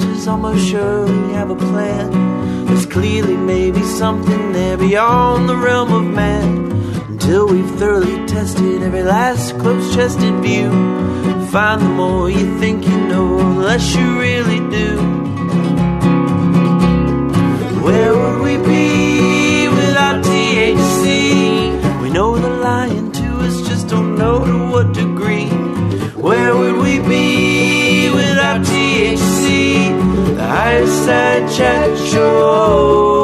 Masters almost surely have a plan. There's clearly maybe something there beyond the realm of man. Until we've thoroughly tested every last close chested view. Find the more you think you know, the less you really do. Where would we be without THC? We know they're lying to us, just don't know to what degree. Where would we be without THC? The Side Chat Show.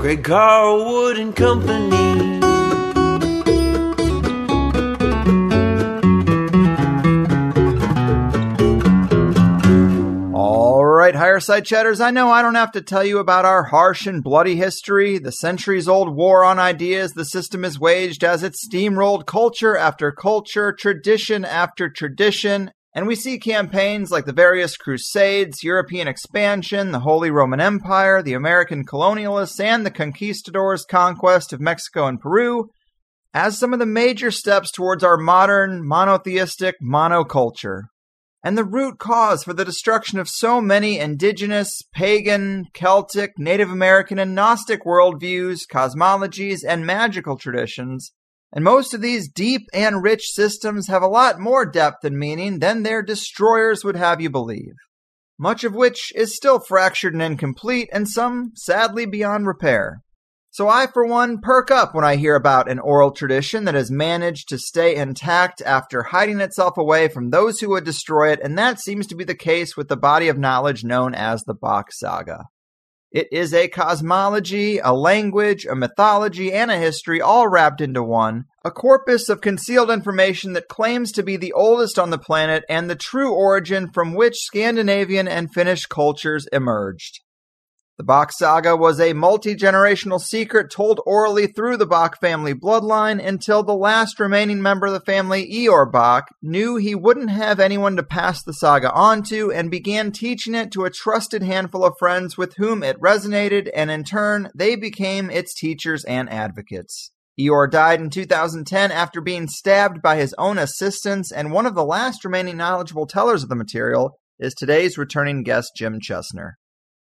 Greg Carlwood and Company. All right, higher side chatters, I know I don't have to tell you about our harsh and bloody history, the centuries old war on ideas the system has waged as it steamrolled culture after culture, tradition after tradition, and we see campaigns like the various crusades, European expansion, the Holy Roman Empire, the American colonialists, and the conquistadors' conquest of Mexico and Peru as some of the major steps towards our modern monotheistic monoculture and the root cause for the destruction of so many indigenous, pagan, Celtic, Native American, and Gnostic worldviews, cosmologies, and magical traditions. And most of these deep and rich systems have a lot more depth and meaning than their destroyers would have you believe. Much of which is still fractured and incomplete, and some sadly beyond repair. So I, for one, perk up when I hear about an oral tradition that has managed to stay intact after hiding itself away from those who would destroy it, and that seems to be the case with the body of knowledge known as the Bock Saga. It is a cosmology, a language, a mythology, and a history all wrapped into one, a corpus of concealed information that claims to be the oldest on the planet and the true origin from which Scandinavian and Finnish cultures emerged. The Bock saga was a multi generational secret told orally through the Bock family bloodline until the last remaining member of the family, Ior Bock, knew he wouldn't have anyone to pass the saga on to and began teaching it to a trusted handful of friends with whom it resonated, and in turn, they became its teachers and advocates. Ior died in 2010 after being stabbed by his own assistants, and one of the last remaining knowledgeable tellers of the material is today's returning guest, Jim Chesnar.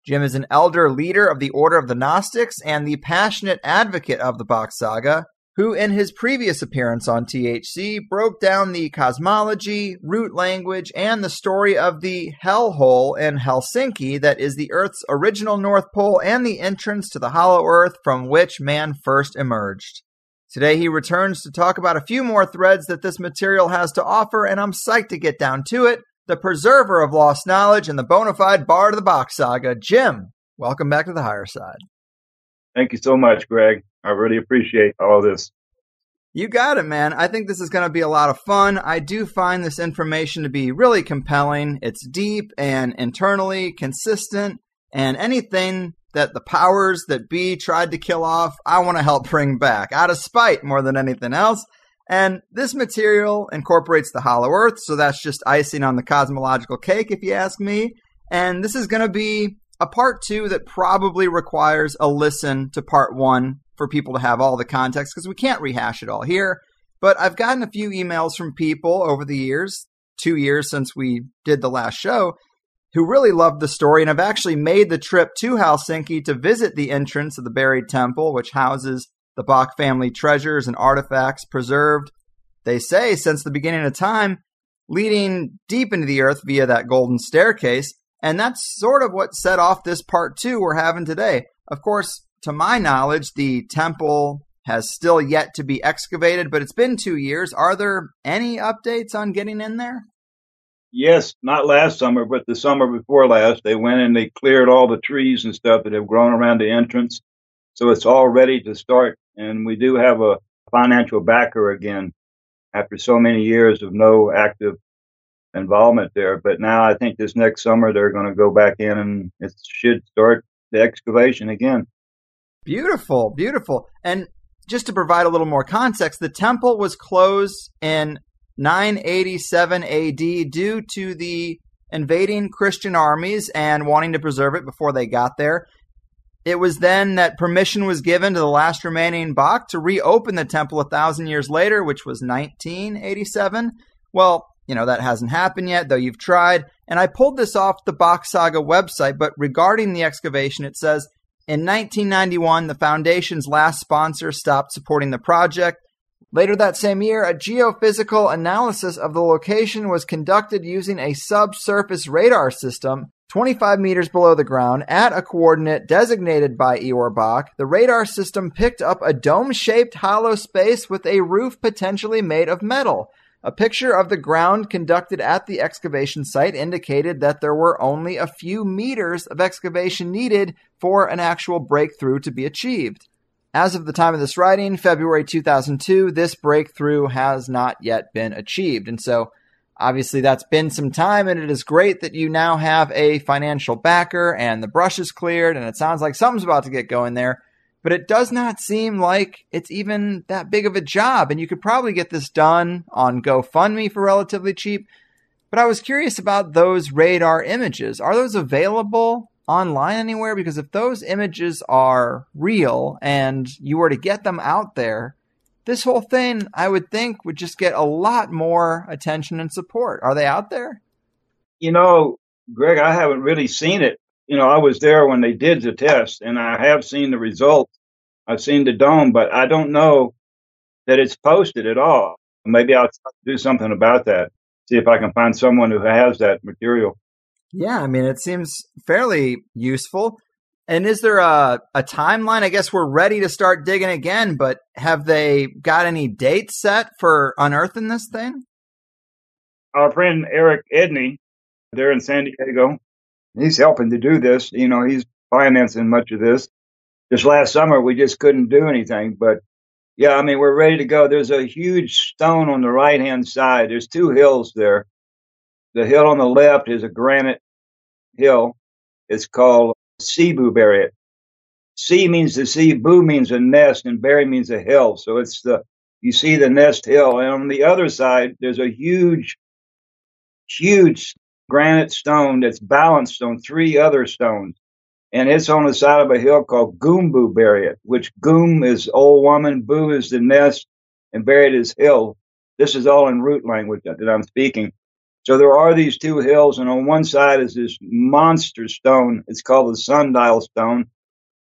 Jim is an elder leader of the Order of the Gnostics and the passionate advocate of the Bock Saga, who, in his previous appearance on THC, broke down the cosmology, root language, and the story of the Hellhole in Helsinki that is the Earth's original North Pole and the entrance to the Hollow Earth from which man first emerged. Today he returns to talk about a few more threads that this material has to offer, and I'm psyched to get down to it the preserver of lost knowledge and the bona fide bar to the Bock saga, Jim. Welcome back to the higher side. Thank you so much, Greg. I really appreciate all this. You got it, man. I think this is going to be a lot of fun. I do find this information to be really compelling. It's deep and internally consistent, and anything that the powers that be tried to kill off, I want to help bring back out of spite more than anything else. And this material incorporates the hollow earth, so that's just icing on the cosmological cake, if you ask me. And this is going to be a part two that probably requires a listen to part one for people to have all the context because we can't rehash it all here. But I've gotten a few emails from people over the years, two years since we did the last show, who really loved the story and have actually made the trip to Helsinki to visit the entrance of the buried temple, which houses the Bock family treasures and artifacts preserved, they say, since the beginning of time, leading deep into the earth via that golden staircase. And that's sort of what set off this part two we're having today. Of course, to my knowledge, the temple has still yet to be excavated, but it's been two years. Are there any updates on getting in there? Yes, not last summer, but the summer before last, they went and they cleared all the trees and stuff that have grown around the entrance. So it's all ready to start. And we do have a financial backer again after so many years of no active involvement there. But now I think this next summer they're going to go back in and it should start the excavation again. Beautiful, beautiful. And just to provide a little more context, the temple was closed in 987 AD due to the invading Christian armies and wanting to preserve it before they got there. It was then that permission was given to the last remaining Bock to reopen the temple a thousand years later, which was 1987. Well, you know, that hasn't happened yet, though you've tried. And I pulled this off the Bock Saga website, but regarding the excavation, it says in 1991, the foundation's last sponsor stopped supporting the project. Later that same year, a geophysical analysis of the location was conducted using a subsurface radar system 25 meters below the ground at a coordinate designated by Ior Bock. The radar system picked up a dome shaped hollow space with a roof potentially made of metal. A picture of the ground conducted at the excavation site indicated that there were only a few meters of excavation needed for an actual breakthrough to be achieved. As of the time of this writing, February 2002, this breakthrough has not yet been achieved. And so, obviously, that's been some time, and it is great that you now have a financial backer and the brush is cleared, and it sounds like something's about to get going there but it does not seem like it's even that big of a job. And you could probably get this done on GoFundMe for relatively cheap. But I was curious about those radar images. Are those available online anywhere? Because if those images are real and you were to get them out there, this whole thing, I would think, would just get a lot more attention and support. Are they out there? You know, Greg, I haven't really seen it you know, I was there when they did the test and I have seen the results. I've seen the dome, but I don't know that it's posted at all. Maybe I'll do something about that. See if I can find someone who has that material. Yeah, I mean, it seems fairly useful. And is there a, a timeline? I guess we're ready to start digging again, but have they got any dates set for unearthing this thing? Our friend Eric Edney, there in San Diego, he's helping to do this. You know, he's financing much of this. This last summer, we just couldn't do anything. But yeah, I mean, we're ready to go. There's a huge stone on the right hand side. There's two hills there. The hill on the left is a granite hill. It's called Cebu Buriet. C means the sea, Boo means a nest, and Berry means a hill. So it's the, you see the nest hill. And on the other side, there's a huge, huge granite stone that's balanced on three other stones. And it's on the side of a hill called Goombu Buriet, which Goom is old woman, Boo is the nest, and Buriet is hill. This is all in root language that I'm speaking. So there are these two hills, and on one side is this monster stone. It's called the sundial stone.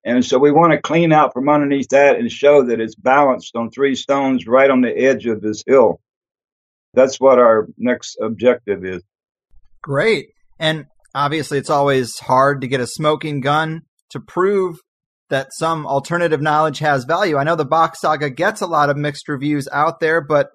And so we want to clean out from underneath that and show that it's balanced on three stones right on the edge of this hill. That's what our next objective is. Great. And obviously, it's always hard to get a smoking gun to prove that some alternative knowledge has value. I know the Bock Saga gets a lot of mixed reviews out there, but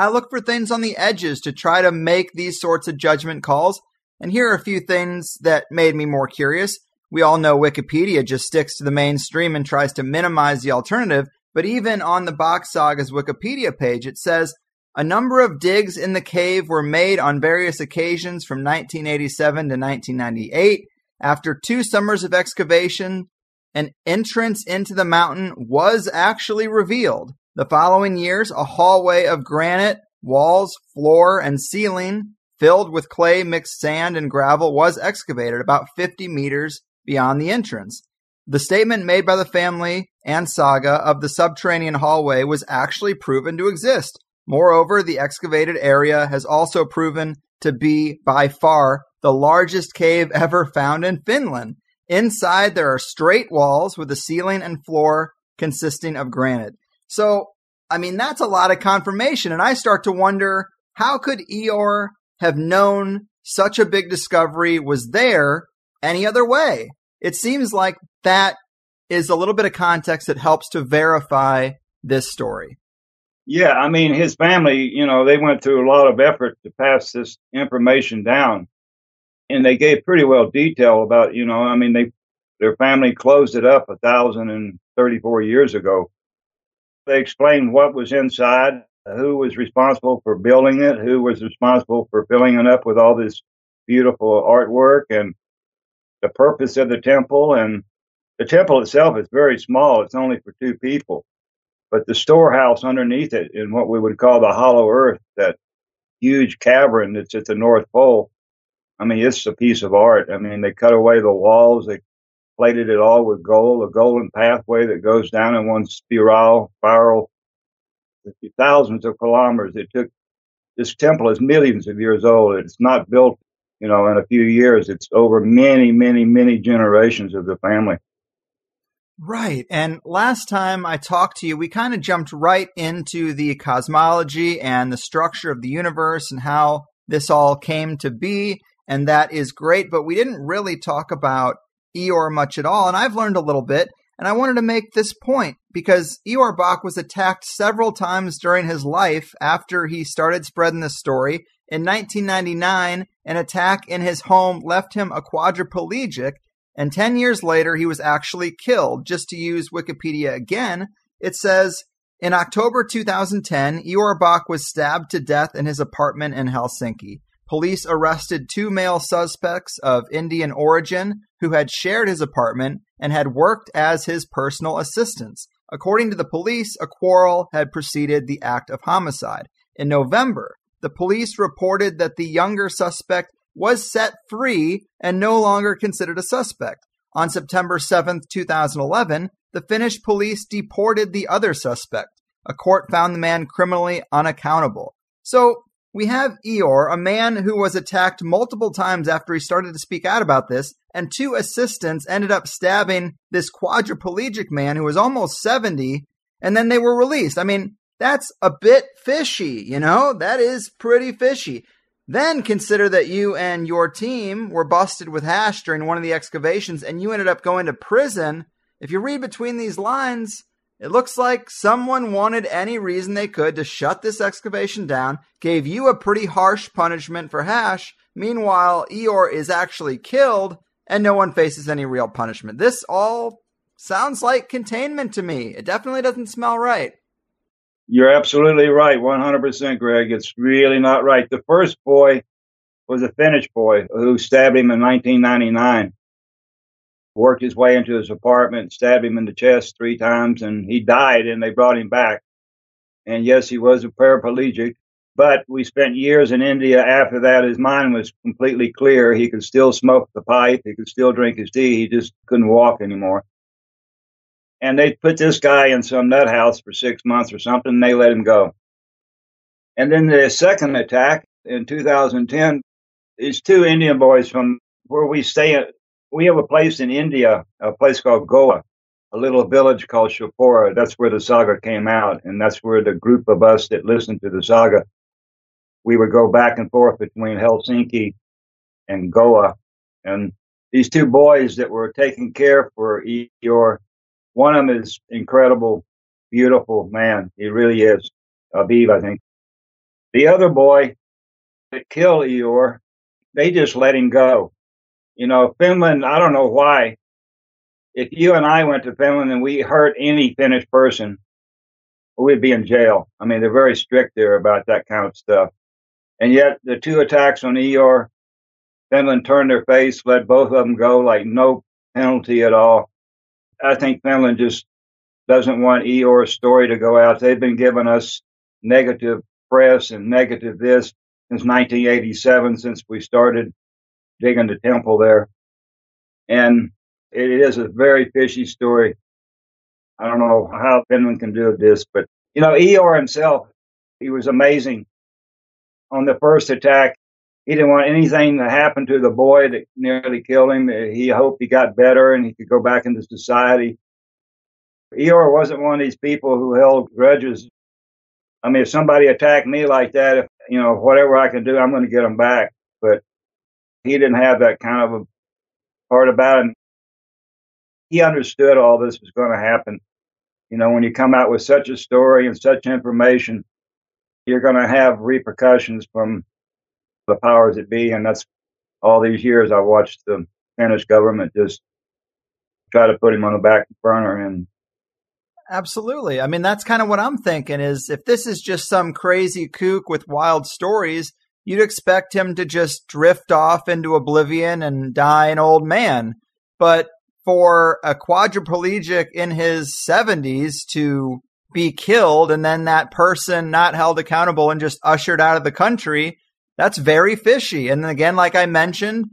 I look for things on the edges to try to make these sorts of judgment calls. And here are a few things that made me more curious. We all know Wikipedia just sticks to the mainstream and tries to minimize the alternative, but even on the Bock Saga's Wikipedia page, it says a number of digs in the cave were made on various occasions from 1987 to 1998. After two summers of excavation, an entrance into the mountain was actually revealed. The following years, a hallway of granite, walls, floor, and ceiling filled with clay, mixed sand, and gravel was excavated about 50 meters beyond the entrance. The statement made by the family and saga of the subterranean hallway was actually proven to exist. Moreover, the excavated area has also proven to be by far the largest cave ever found in Finland. Inside, there are straight walls with a ceiling and floor consisting of granite. So, I mean, that's a lot of confirmation. And I start to wonder how could Ior have known such a big discovery was there any other way? It seems like that is a little bit of context that helps to verify this story. Yeah, I mean, his family, you know, they went through a lot of effort to pass this information down. And they gave pretty well detail about, you know, I mean, they their family closed it up a thousand and thirty-four years ago. They explained what was inside, who was responsible for building it, who was responsible for filling it up with all this beautiful artwork, and the purpose of the temple. And the temple itself is very small; it's only for two people but the storehouse underneath it in what we would call the hollow earth, that huge cavern that's at the North Pole. I mean, it's a piece of art. I mean, they cut away the walls, they plated it all with gold, a golden pathway that goes down in one spiral, spiral, thousands of kilometers. It took this temple is millions of years old. It's not built, you know, in a few years. It's over many, many, many generations of the family. Right. And last time I talked to you, we kind of jumped right into the cosmology and the structure of the universe and how this all came to be. And that is great. But we didn't really talk about Ior much at all. And I've learned a little bit. And I wanted to make this point because Ior Bock was attacked several times during his life after he started spreading this story. In 1999, an attack in his home left him a quadriplegic and 10 years later, he was actually killed. Just to use Wikipedia again, it says in October 2010, Ior Bock was stabbed to death in his apartment in Helsinki. Police arrested two male suspects of Indian origin who had shared his apartment and had worked as his personal assistants. According to the police, a quarrel had preceded the act of homicide. In November, the police reported that the younger suspect was set free and no longer considered a suspect. On September 7, 2011, the Finnish police deported the other suspect. A court found the man criminally unaccountable. So we have Ior, a man who was attacked multiple times after he started to speak out about this, and two assistants ended up stabbing this quadriplegic man who was almost 70, and then they were released. I mean, that's a bit fishy, you know? That is pretty fishy. Then consider that you and your team were busted with hash during one of the excavations and you ended up going to prison. If you read between these lines, it looks like someone wanted any reason they could to shut this excavation down, gave you a pretty harsh punishment for hash. Meanwhile, Ior is actually killed and no one faces any real punishment. This all sounds like containment to me. It definitely doesn't smell right. You're absolutely right, 100%, Greg. It's really not right. The first boy was a Finnish boy who stabbed him in 1999. Worked his way into his apartment, stabbed him in the chest three times, and he died, and they brought him back. And yes, he was a paraplegic, but we spent years in India after that. His mind was completely clear. He could still smoke the pipe. He could still drink his tea. He just couldn't walk anymore and they put this guy in some nut house for six months or something, and they let him go. And then the second attack in 2010, these two Indian boys from where we stay, we have a place in India, a place called Goa, a little village called Chapora. That's where the saga came out, and that's where the group of us that listened to the saga, we would go back and forth between Helsinki and Goa. And these two boys that were taking care for Ior one of them is incredible, beautiful man. He really is. Aviv, I think. The other boy that killed Ior, they just let him go. You know, Finland, I don't know why. If you and I went to Finland and we hurt any Finnish person, we'd be in jail. I mean, they're very strict there about that kind of stuff. And yet, the two attacks on Ior, Finland turned their face, let both of them go like no penalty at all. I think Finland just doesn't want Ior's story to go out. They've been giving us negative press and negative this since 1987, since we started digging the temple there. And it is a very fishy story. I don't know how Finland can do this, but you know, Ior himself, he was amazing. On the first attack, he didn't want anything to happen to the boy that nearly killed him. He hoped he got better and he could go back into society. Ior wasn't one of these people who held grudges. I mean, if somebody attacked me like that, if you know whatever I can do, I'm going to get them back. But he didn't have that kind of a part about him. He understood all this was going to happen. You know, when you come out with such a story and such information, you're going to have repercussions from the powers that be. And that's all these years I watched the Spanish government just try to put him on the back burner and Absolutely. I mean, that's kind of what I'm thinking is if this is just some crazy kook with wild stories, you'd expect him to just drift off into oblivion and die an old man. But for a quadriplegic in his 70s to be killed and then that person not held accountable and just ushered out of the country, that's very fishy. And again, like I mentioned,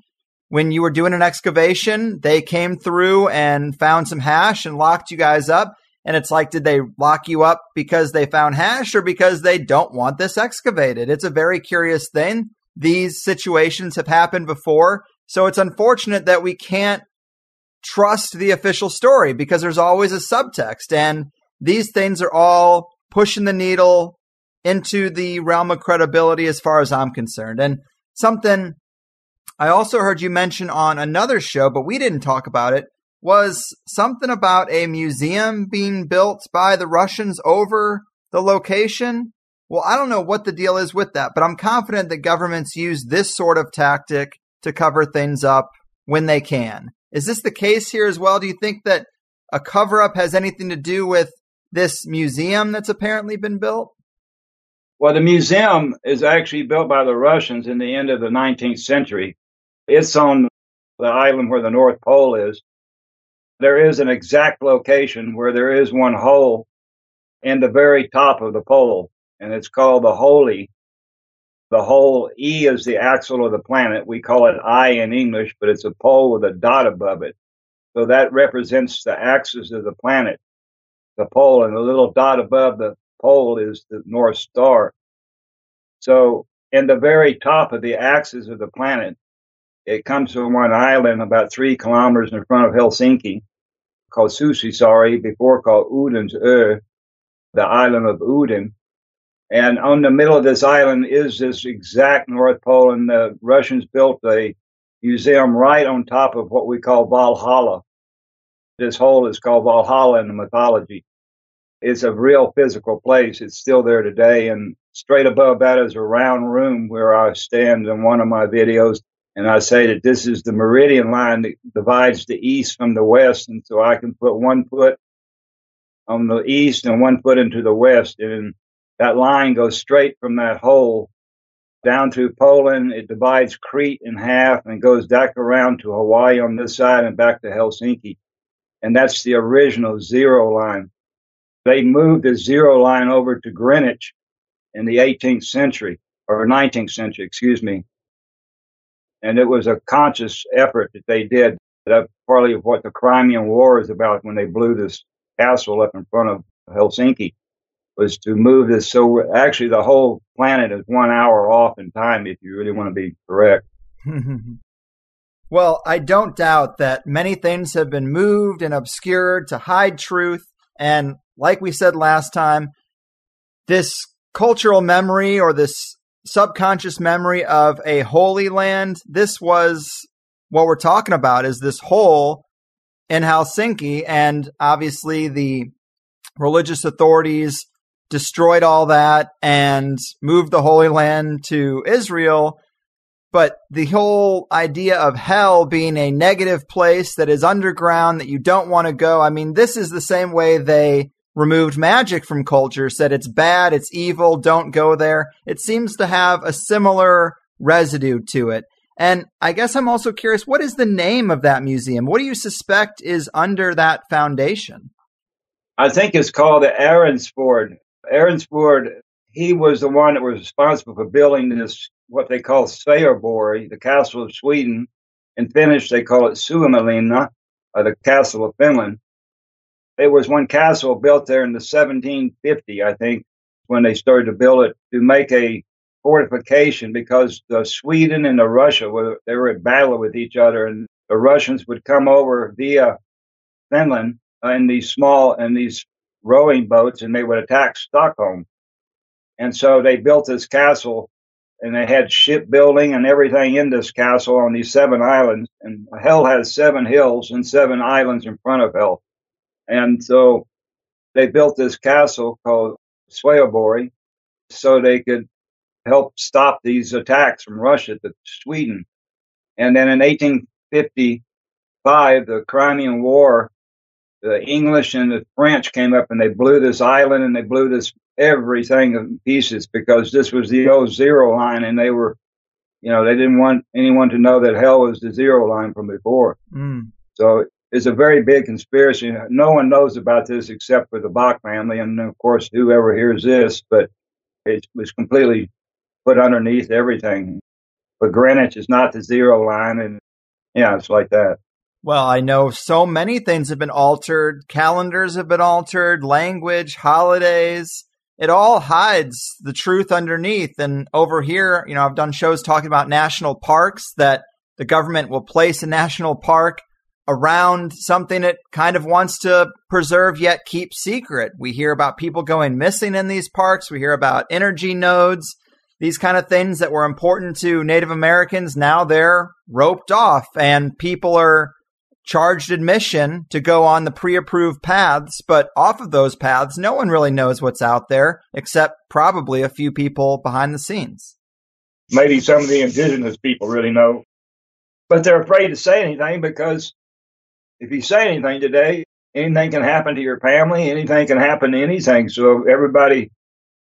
when you were doing an excavation, they came through and found some hash and locked you guys up. And it's like, did they lock you up because they found hash or because they don't want this excavated? It's a very curious thing. These situations have happened before. So it's unfortunate that we can't trust the official story because there's always a subtext. And these things are all pushing the needle into the realm of credibility as far as I'm concerned. And something I also heard you mention on another show, but we didn't talk about it, was something about a museum being built by the Russians over the location. Well, I don't know what the deal is with that, but I'm confident that governments use this sort of tactic to cover things up when they can. Is this the case here as well? Do you think that a cover up has anything to do with this museum that's apparently been built? Well, the museum is actually built by the Russians in the end of the 19th century. It's on the island where the North Pole is. There is an exact location where there is one hole in the very top of the pole, and it's called the Holy. The hole E is the axle of the planet. We call it I in English, but it's a pole with a dot above it. So that represents the axis of the planet, the pole, and the little dot above the pole is the North Star. So, in the very top of the axis of the planet, it comes from one island about three kilometers in front of Helsinki called Susisaari, before called Udensö, the island of Uden. And on the middle of this island is this exact North Pole, and the Russians built a museum right on top of what we call Valhalla. This hole is called Valhalla in the mythology It's a real physical place. It's still there today. And straight above that is a round room where I stand in one of my videos. And I say that this is the meridian line that divides the east from the west. And so I can put one foot on the east and one foot into the west. And that line goes straight from that hole down through Poland. It divides Crete in half and goes back around to Hawaii on this side and back to Helsinki. And that's the original zero line. They moved the zero line over to Greenwich in the 18th century or 19th century, excuse me. And it was a conscious effort that they did. That's partly what the Crimean War is about when they blew this castle up in front of Helsinki was to move this. So actually the whole planet is one hour off in time if you really want to be correct. well, I don't doubt that many things have been moved and obscured to hide truth. And like we said last time, this cultural memory or this subconscious memory of a holy land, this was what we're talking about is this hole in Helsinki. And obviously the religious authorities destroyed all that and moved the Holy Land to Israel. But the whole idea of hell being a negative place that is underground that you don't want to go, I mean, this is the same way they removed magic from culture, said it's bad, it's evil, don't go there. It seems to have a similar residue to it. And I guess I'm also curious, what is the name of that museum? What do you suspect is under that foundation? I think it's called the Ehrensvärd. Ehrensvärd, he was the one that was responsible for building this, what they call Sveaborg, the castle of Sweden. In Finnish, they call it Suomenlinna, or the castle of Finland. It was one castle built there in the 1750, I think, when they started to build it to make a fortification because the Sweden and the Russia were they were at battle with each other, and the Russians would come over via Finland in these small and these rowing boats, and they would attack Stockholm. And so they built this castle, and they had shipbuilding and everything in this castle on these seven islands. And Hell has seven hills and seven islands in front of Hell. And so they built this castle called Sveaborg so they could help stop these attacks from Russia to Sweden. And then in 1855, the Crimean War, the English and the French came up and they blew this island and they blew this everything in pieces because this was the old zero line and they were, you know, they didn't want anyone to know that hell was the zero line from before. Mm. So it's a very big conspiracy. No one knows about this except for the Bock family and of course whoever hears this, but it was completely put underneath everything. But Greenwich is not the zero line and yeah, it's like that. Well, I know so many things have been altered. Calendars have been altered, language, holidays. It all hides the truth underneath. And over here, you know, I've done shows talking about national parks that the government will place a national park around something it kind of wants to preserve yet keep secret. We hear about people going missing in these parks. We hear about energy nodes, these kind of things that were important to Native Americans. Now they're roped off and people are charged admission to go on the pre-approved paths, but off of those paths, no one really knows what's out there except probably a few people behind the scenes. Maybe some of the indigenous people really know, but they're afraid to say anything because if you say anything today, anything can happen to your family, anything can happen to anything. So everybody,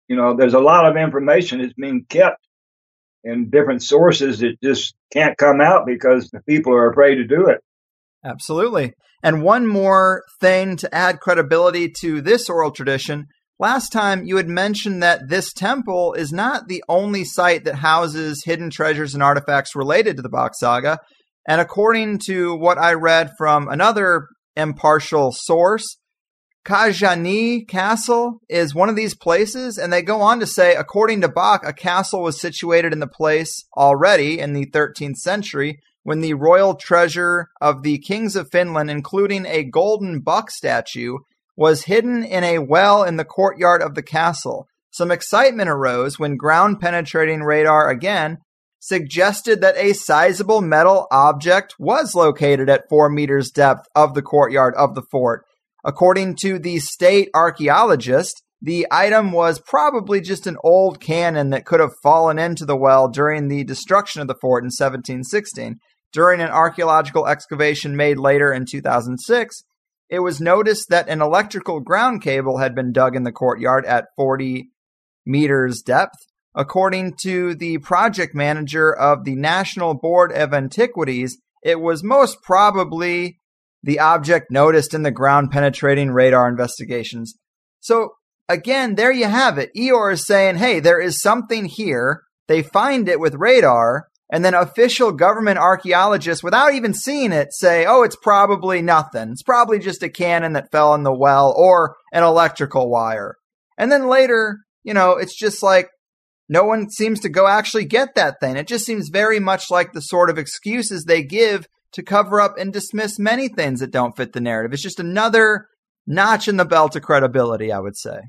you know, there's a lot of information that's being kept in different sources that just can't come out because the people are afraid to do it. Absolutely. And one more thing to add credibility to this oral tradition. Last time you had mentioned that this temple is not the only site that houses hidden treasures and artifacts related to the Bock Saga. And according to what I read from another impartial source, Kajaani Castle is one of these places, and they go on to say, according to Bock, a castle was situated in the place already in the 13th century, when the royal treasure of the kings of Finland, including a golden buck statue, was hidden in a well in the courtyard of the castle. Some excitement arose when ground penetrating radar again suggested that a sizable metal object was located at four meters depth of the courtyard of the fort. According to the state archaeologist, the item was probably just an old cannon that could have fallen into the well during the destruction of the fort in 1716. During an archaeological excavation made later in 2006, it was noticed that an electrical ground cable had been dug in the courtyard at 40 meters depth. According to the project manager of the National Board of Antiquities, it was most probably the object noticed in the ground penetrating radar investigations. So, again, there you have it. Ior is saying, hey, there is something here. They find it with radar, and then official government archaeologists, without even seeing it, say, oh, it's probably nothing. It's probably just a cannon that fell in the well or an electrical wire. And then later, you know, it's just like no one seems to go actually get that thing. It just seems very much like the sort of excuses they give to cover up and dismiss many things that don't fit the narrative. It's just another notch in the belt of credibility, I would say.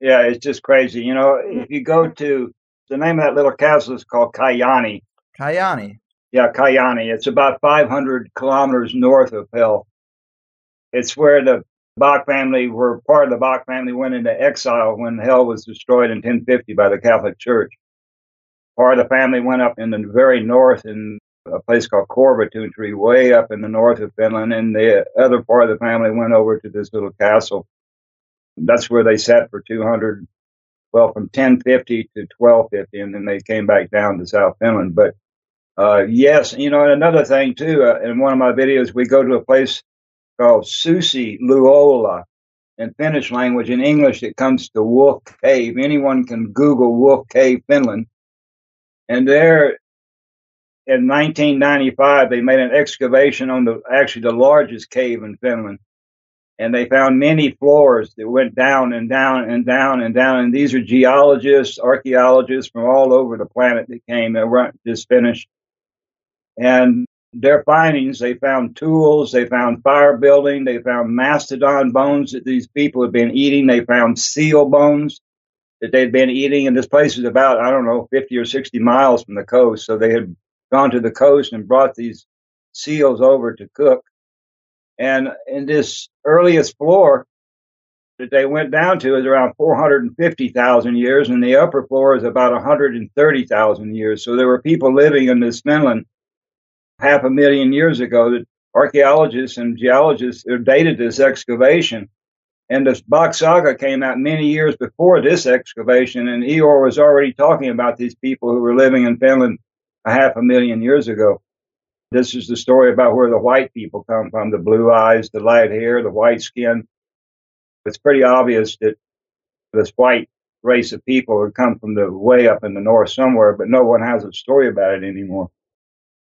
Yeah, it's just crazy. You know, if you go to the name of that little castle is called Kajaani, Kajaani. Yeah, Kajaani. It's about 500 kilometers north of Hell. It's where the Bock family were part of the Bock family went into exile when Hell was destroyed in 1050 by the Catholic Church. Part of the family went up in the very north in a place called Korvatunturi, way up in the north of Finland, and the other part of the family went over to this little castle. That's where they sat for 200, well, from 1050 to 1250, and then they came back down to South Finland. But uh, yes, you know, and another thing too, uh, in one of my videos, we go to a place called Susi Luola in Finnish language. In English, it comes to Wolf Cave. Anyone can Google Wolf Cave, Finland. And there, in 1995, they made an excavation on the actually the largest cave in Finland. and they found many floors that went down and down and down and down. And these are geologists, archaeologists from all over the planet that came and weren't just finished. And their findings, they found tools, they found fire building, they found mastodon bones that these people had been eating, they found seal bones that they'd been eating. And this place is about, I don't know, 50 or 60 miles from the coast. So they had gone to the coast and brought these seals over to cook. And in this earliest floor that they went down to is around 450,000 years, and the upper floor is about 130,000 years. So there were people living in this Finland half a million years ago that archaeologists and geologists dated this excavation. And the Bock Saga came out many years before this excavation, and Ior was already talking about these people who were living in Finland a half a million years ago. This is the story about where the white people come from the blue eyes, the light hair, the white skin. It's pretty obvious that this white race of people have come from the way up in the north somewhere, but no one has a story about it anymore.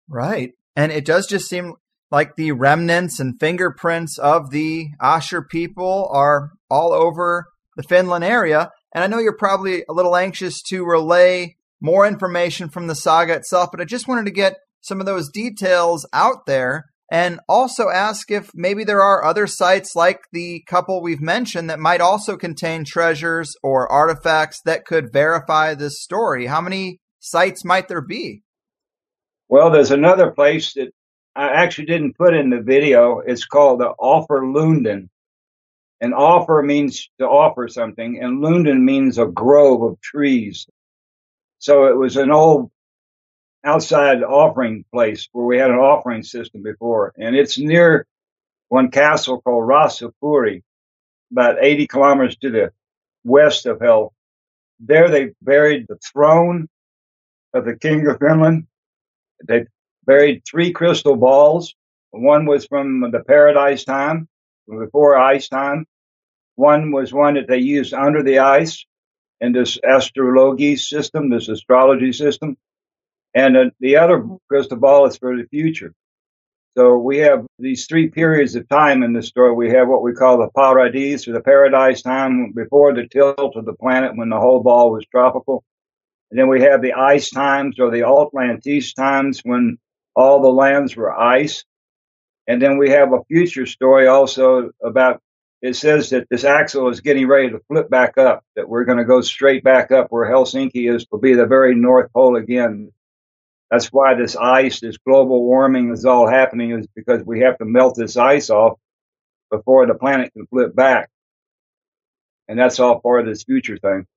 Right. And it does just seem like the remnants and fingerprints of the Asher people are all over the Finland area. And I know you're probably a little anxious to relay more information from the saga itself, but I just wanted to get some of those details out there and also ask if maybe there are other sites like the couple we've mentioned that might also contain treasures or artifacts that could verify this story. How many sites might there be? Well, there's another place that I actually didn't put in the video. It's called the Offer Lunden. And offer means to offer something, and Lunden means a grove of trees. So it was an old outside offering place where we had an offering system before, and it's near one castle called Raasepori, about 80 kilometers to the west of Hell. There they buried the throne of the king of Finland. They buried three crystal balls. One was from the paradise time, before ice time. One was one that they used under the ice in this astrology system, this astrology system. And uh, the other crystal ball is for the future. So we have these three periods of time in the story. We have what we call the paradise or the paradise time before the tilt of the planet when the whole ball was tropical. And then we have the ice times or the Atlantis times when all the lands were ice. And then we have a future story also about it says that this axle is getting ready to flip back up, that we're going to go straight back up where Helsinki is to be the very North Pole again. That's why this ice, this global warming is all happening is because we have to melt this ice off before the planet can flip back. And that's all part of this future thing.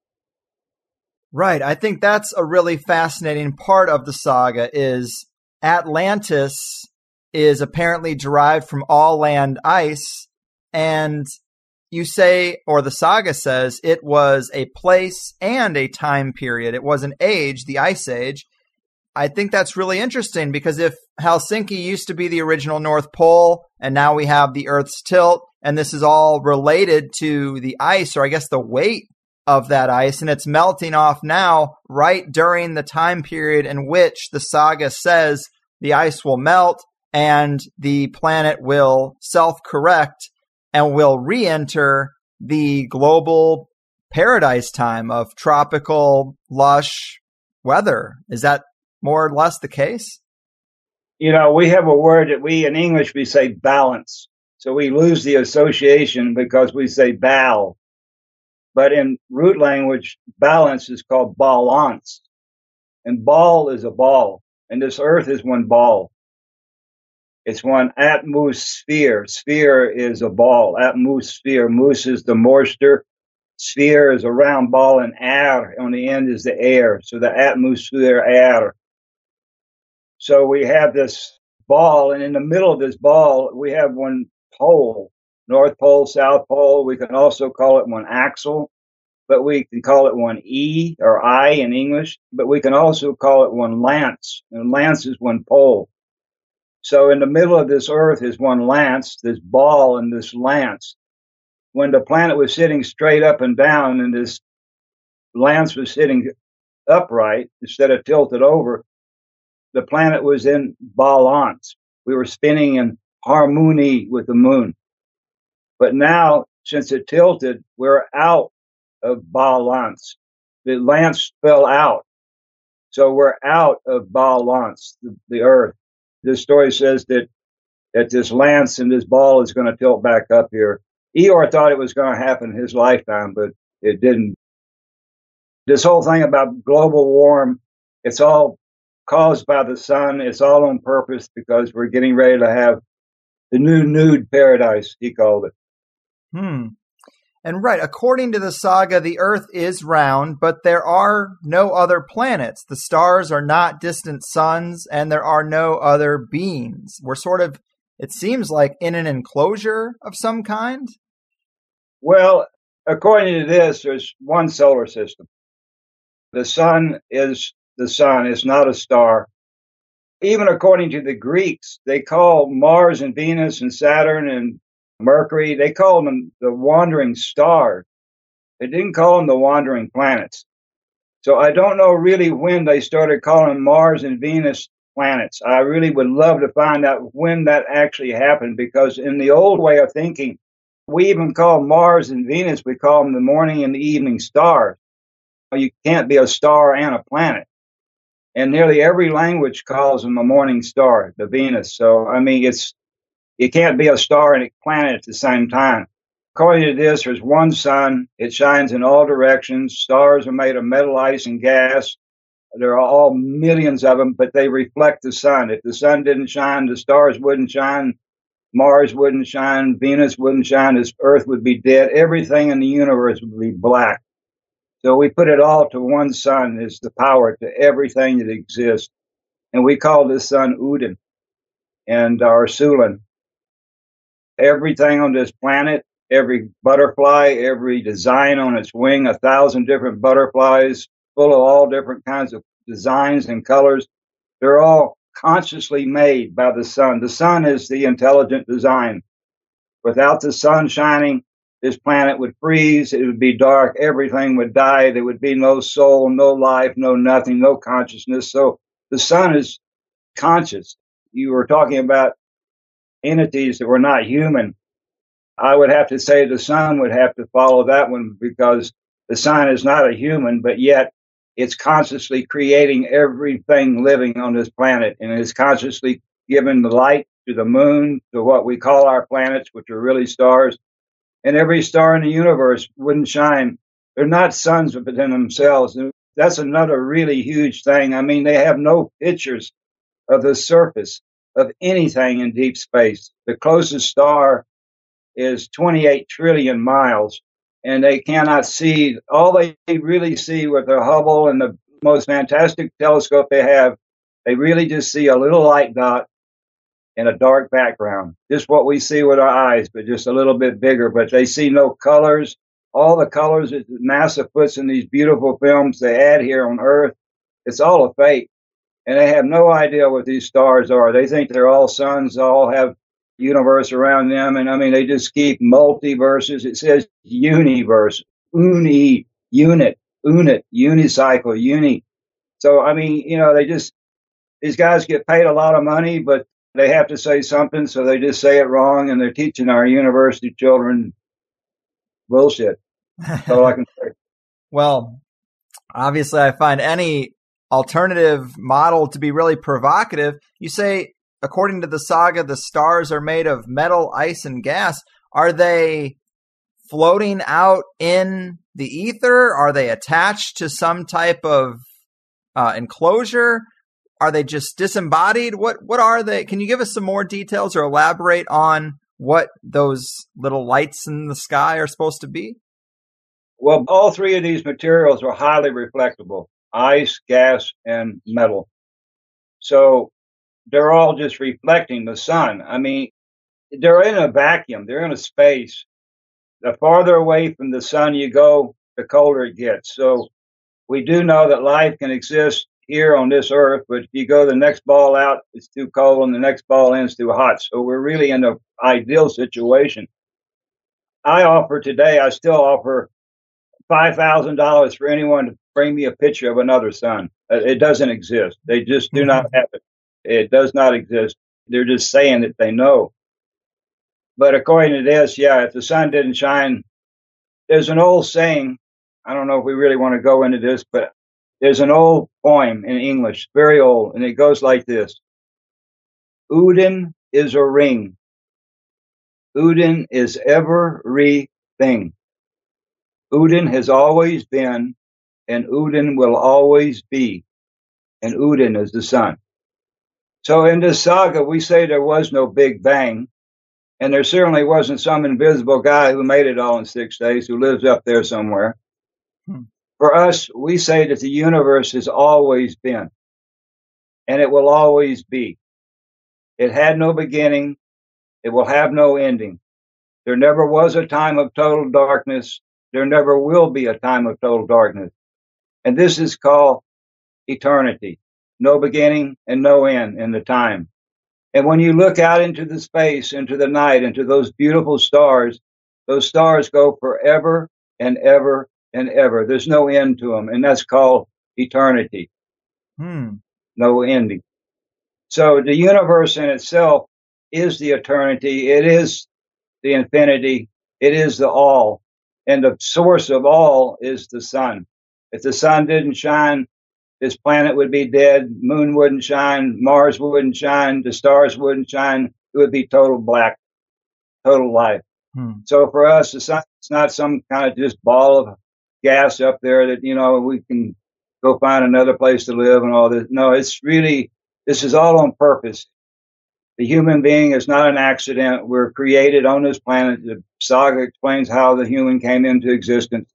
Right. I think that's a really fascinating part of the saga is Atlantis is apparently derived from all land ice and you say or the saga says it was a place and a time period. It was an age, the ice age, I think that's really interesting because if Helsinki used to be the original North Pole and now we have the Earth's tilt, and this is all related to the ice, or I guess the weight of that ice, and it's melting off now right during the time period in which the saga says the ice will melt and the planet will self correct and will re enter the global paradise time of tropical, lush weather. Is that more or less the case? You know, we have a word that we in English we say balance. So we lose the association because we say bal. But in root language, balance is called balance. And ball is a ball. And this earth is one ball. It's one atmosphere. Sphere is a ball. Atmosphere. Moose is the moisture. Sphere is a round ball and air on the end is the air. So the atmosphere air. So we have this ball, and in the middle of this ball, we have one pole, North Pole, South Pole. We can also call it one axle, but we can call it one E or I in English, but we can also call it one lance, and lance is one pole. So in the middle of this earth is one lance, this ball and this lance. When the planet was sitting straight up and down and this lance was sitting upright instead of tilted over, the planet was in balance. We were spinning in harmony with the moon. But now, since it tilted, we're out of balance. The lance fell out. So we're out of balance, the, the earth. This story says that, that this lance and this ball is going to tilt back up here. Ior thought it was going to happen in his lifetime, but it didn't. This whole thing about global warm, it's all caused by the sun. It's all on purpose because we're getting ready to have the new nude paradise, he called it. Hmm. And right, according to the saga, the Earth is round, but there are no other planets. The stars are not distant suns, and there are no other beings. We're sort of, it seems like, in an enclosure of some kind. Well, according to this, there's one solar system. The sun is the sun, it's not a star. Even according to the Greeks, they call Mars and Venus and Saturn and Mercury, they called them the wandering stars. They didn't call them the wandering planets. So I don't know really when they started calling Mars and Venus planets. I really would love to find out when that actually happened because in the old way of thinking, we even call Mars and Venus, we call them the morning and the evening stars. You can't be a star and a planet. And nearly every language calls them a morning star, the Venus. So, I mean, it's you can't be a star and a planet at the same time. According to this, there's one sun. It shines in all directions. Stars are made of metal, ice, and gas. There are all millions of them, but they reflect the sun. If the sun didn't shine, the stars wouldn't shine. Mars wouldn't shine. Venus wouldn't shine. This Earth would be dead. Everything in the universe would be black. So we put it all to one sun is the power to everything that exists. And we call this sun Udin and our Sulin everything on this planet, every butterfly, every design on its wing, a thousand different butterflies full of all different kinds of designs and colors. They're all consciously made by the sun. The sun is the intelligent design. Without the sun shining, this planet would freeze. It would be dark. Everything would die. There would be no soul, no life, no nothing, no consciousness. So the sun is conscious. You were talking about entities that were not human, I would have to say the sun would have to follow that one because the sun is not a human, but yet it's consciously creating everything living on this planet and is consciously giving the light to the moon, to what we call our planets, which are really stars. And every star in the universe wouldn't shine. They're not suns within themselves. And That's another really huge thing. I mean, they have no pictures of the surface of anything in deep space. The closest star is 28 trillion miles, and they cannot see. All they really see with their Hubble and the most fantastic telescope they have, they really just see a little light dot in a dark background. Just what we see with our eyes, but just a little bit bigger. But they see no colors. All the colors that NASA puts in these beautiful films they add here on Earth, it's all a fake and they have no idea what these stars are. They think they're all suns, all have universe around them, and I mean they just keep multiverses. It says universe, uni, unit, unit, unicycle, uni. So I mean, you know, they just these guys get paid a lot of money, but they have to say something, so they just say it wrong, and they're teaching our university children bullshit. That's all I can say. well, obviously, I find any alternative model to be really provocative. You say, according to the saga, the stars are made of metal, ice, and gas. Are they floating out in the ether? Are they attached to some type of uh, enclosure? Are they just disembodied? What what are they? Can you give us some more details or elaborate on what those little lights in the sky are supposed to be? Well, all three of these materials are highly reflectable ice, gas, and metal. So they're all just reflecting the sun. I mean, they're in a vacuum, they're in a space. The farther away from the sun you go, the colder it gets. So we do know that life can exist here on this earth, but if you go the next ball out, it's too cold, and the next ball in, it's too hot. So we're really in an ideal situation. I offer today, I still offer $5,000 for anyone bring me a picture of another sun. Uh, it doesn't exist. They just do mm-hmm. not have it. It does not exist. They're just saying that they know. But according to this, yeah, if the sun didn't shine, there's an old saying. I don't know if we really want to go into this, but there's an old poem in English, very old, and it goes like this. Udin is a ring. Udin is every thing. Udin has always been, and Udin will always be. And Udin is the sun. So in this saga, we say there was no Big Bang, and there certainly wasn't some invisible guy who made it all in six days who lives up there somewhere. Hmm. For us, we say that the universe has always been, and it will always be. It had no beginning. It will have no ending. There never was a time of total darkness. There never will be a time of total darkness. And this is called eternity. No beginning and no end in the time. And when you look out into the space, into the night, into those beautiful stars, those stars go forever and ever and ever. There's no end to them. And that's called eternity. Hmm. No ending. So the universe in itself is the eternity. It is the infinity. It is the all. And the source of all is the sun. If the sun didn't shine, this planet would be dead. Moon wouldn't shine. Mars wouldn't shine. The stars wouldn't shine. It would be total black, total life. Hmm. So for us, the sun is not some kind of just ball of gas up there that, you know, we can go find another place to live and all this. No, it's really this is all on purpose. The human being is not an accident. We're created on this planet. The saga explains how the human came into existence.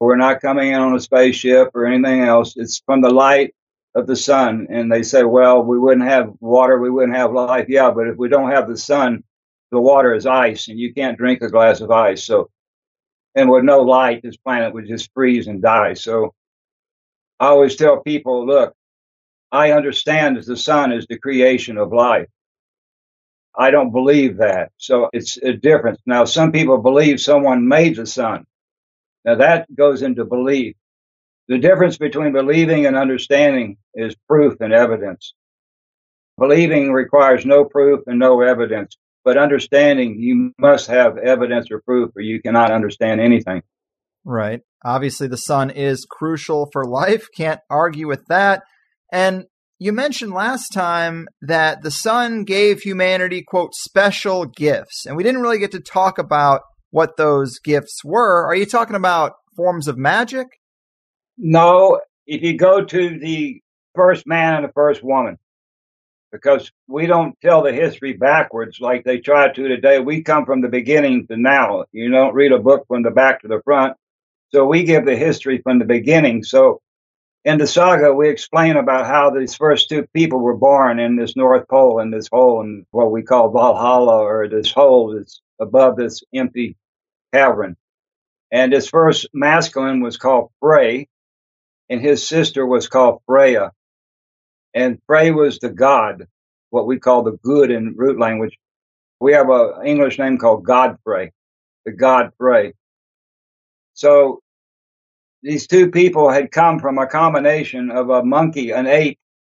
We're not coming in on a spaceship or anything else. It's from the light of the sun. And they say, well, we wouldn't have water, we wouldn't have life. Yeah, but if we don't have the sun, the water is ice and you can't drink a glass of ice. So, and with no light, this planet would just freeze and die. So I always tell people, look, I understand that the sun is the creation of life. I don't believe that. So it's a difference. Now, some people believe someone made the sun. Now that goes into belief. The difference between believing and understanding is proof and evidence. Believing requires no proof and no evidence, but understanding, you must have evidence or proof or you cannot understand anything. Right. Obviously, the sun is crucial for life. Can't argue with that. And you mentioned last time that the sun gave humanity, quote, special gifts. And we didn't really get to talk about what those gifts were. Are you talking about forms of magic? No. If you go to the first man and the first woman, because we don't tell the history backwards like they try to today. We come from the beginning to now. You don't read a book from the back to the front. So we give the history from the beginning. So in the saga, we explain about how these first two people were born in this North Pole, in this hole, in what we call Valhalla, or this hole that's above this empty cavern. And his first masculine was called Frey, and his sister was called Freya. And Frey was the god, what we call the good in root language. We have an English name called Godfrey, the god Frey. So these two people had come from a combination of a monkey, an ape,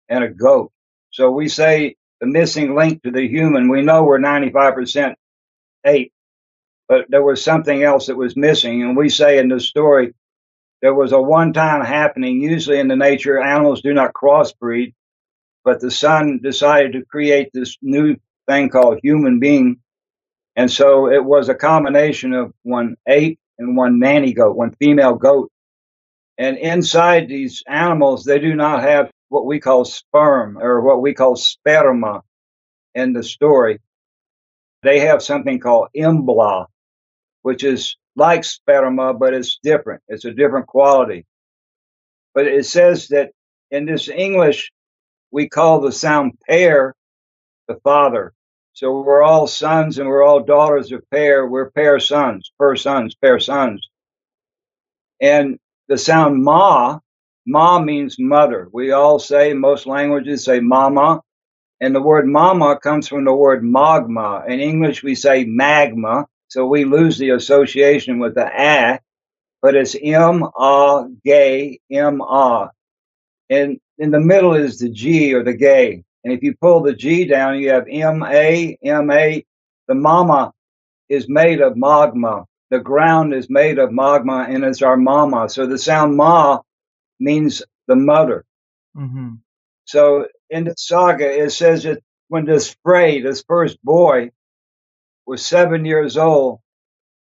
and a goat. So we say the missing link to the human, we know we're 95% ape, but there was something else that was missing. And we say in the story, there was a one time happening. Usually in the nature, animals do not crossbreed, but the sun decided to create this new thing called human being. And so it was a combination of one ape and one nanny goat, one female goat and inside these animals, they do not have what we call sperm or what we call sperma in the story. They have something called embla, which is like sperma, but it's different. It's a different quality. But it says that in this English, we call the sound pair the father. So we're all sons and we're all daughters of pair. We're pair sons, per sons, pair sons. And the sound ma, ma means mother. We all say, most languages say mama. And the word mama comes from the word magma. In English, we say magma. So we lose the association with the a, but it's M-A, gay, M-A. And in the middle is the G or the gay. And if you pull the G down, you have M-A, M-A. the mama is made of magma. The ground is made of magma and it's our mama. So the sound ma means the mother. Mm-hmm. So in the saga, it says that when this Frey, this first boy, was seven years old,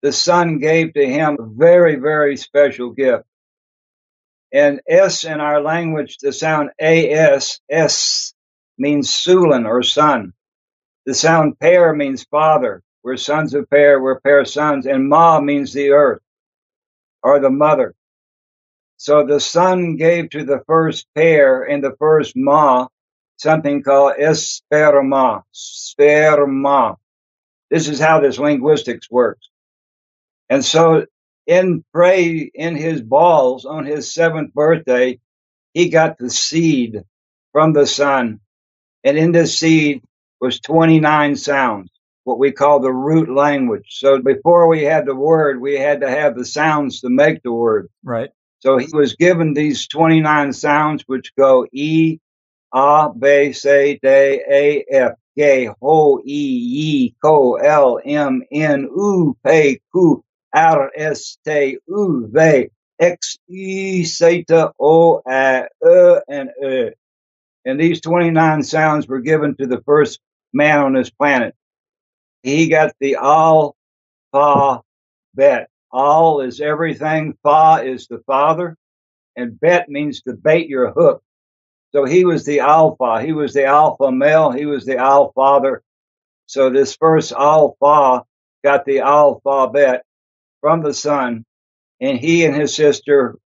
the sun gave to him a very, very special gift. And S in our language, the sound AS, S means Sulin or son. The sound pair means father. We're sons of pair, we're pair sons. And Ma means the earth or the mother. So the sun gave to the first pair and the first Ma something called esperma, sperma. This is how this linguistics works. And so in Frey, in his balls on his seventh birthday, he got the seed from the sun. And in this seed was 29 sounds, what we call the root language. So before we had the word, we had to have the sounds to make the word. Right. So he was given these 29 sounds, which go E, A, B, C, D, A, F, G, Ho, E, Y, Ko, L, M, N, U, P, Q, R, S, T, U, V, X, E, Zeta, O, A, E, and E. And these 29 sounds were given to the first man on this planet. He got the Al, Fa, Bet. Al is everything. Fa is the father. And Bet means to bait your hook. So he was the alpha. He was the alpha male. He was the alpha father. So this first alpha got the alphabet from the sun. And he and his sister,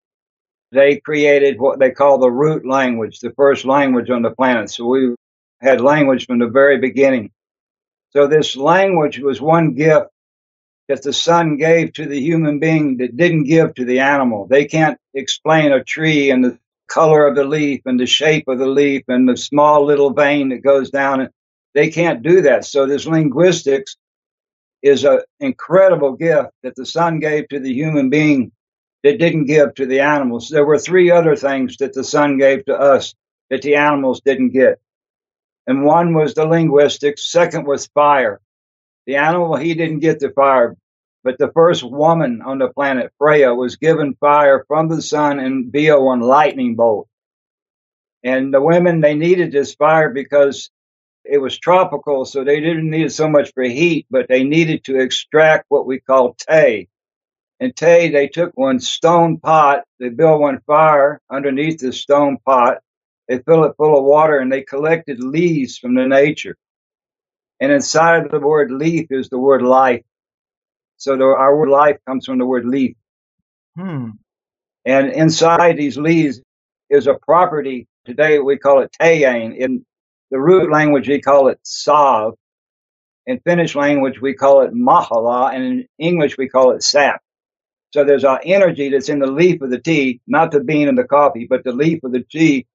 they created what they call the root language, the first language on the planet. So we had language from the very beginning. So this language was one gift that the sun gave to the human being that didn't give to the animal. They can't explain a tree and the color of the leaf and the shape of the leaf and the small little vein that goes down. They can't do that. So this linguistics is an incredible gift that the sun gave to the human being that didn't give to the animals. There were three other things that the sun gave to us that the animals didn't get. And one was the linguistics. Second was fire. The animal, he didn't get the fire, but the first woman on the planet, Freya, was given fire from the sun and via one lightning bolt. And the women, they needed this fire because it was tropical, so they didn't need it so much for heat, but they needed to extract what we call tay. And tay, they took one stone pot, they built one fire underneath the stone pot, they fill it full of water, and they collected leaves from the nature. And inside of the word leaf is the word life. So the, our word life comes from the word leaf. Hmm. And inside these leaves is a property. Today we call it tayan. In the root language, we call it sav. In Finnish language, we call it mahala. And in English, we call it sap. So there's our energy that's in the leaf of the tea, not the bean and the coffee, but the leaf of the tea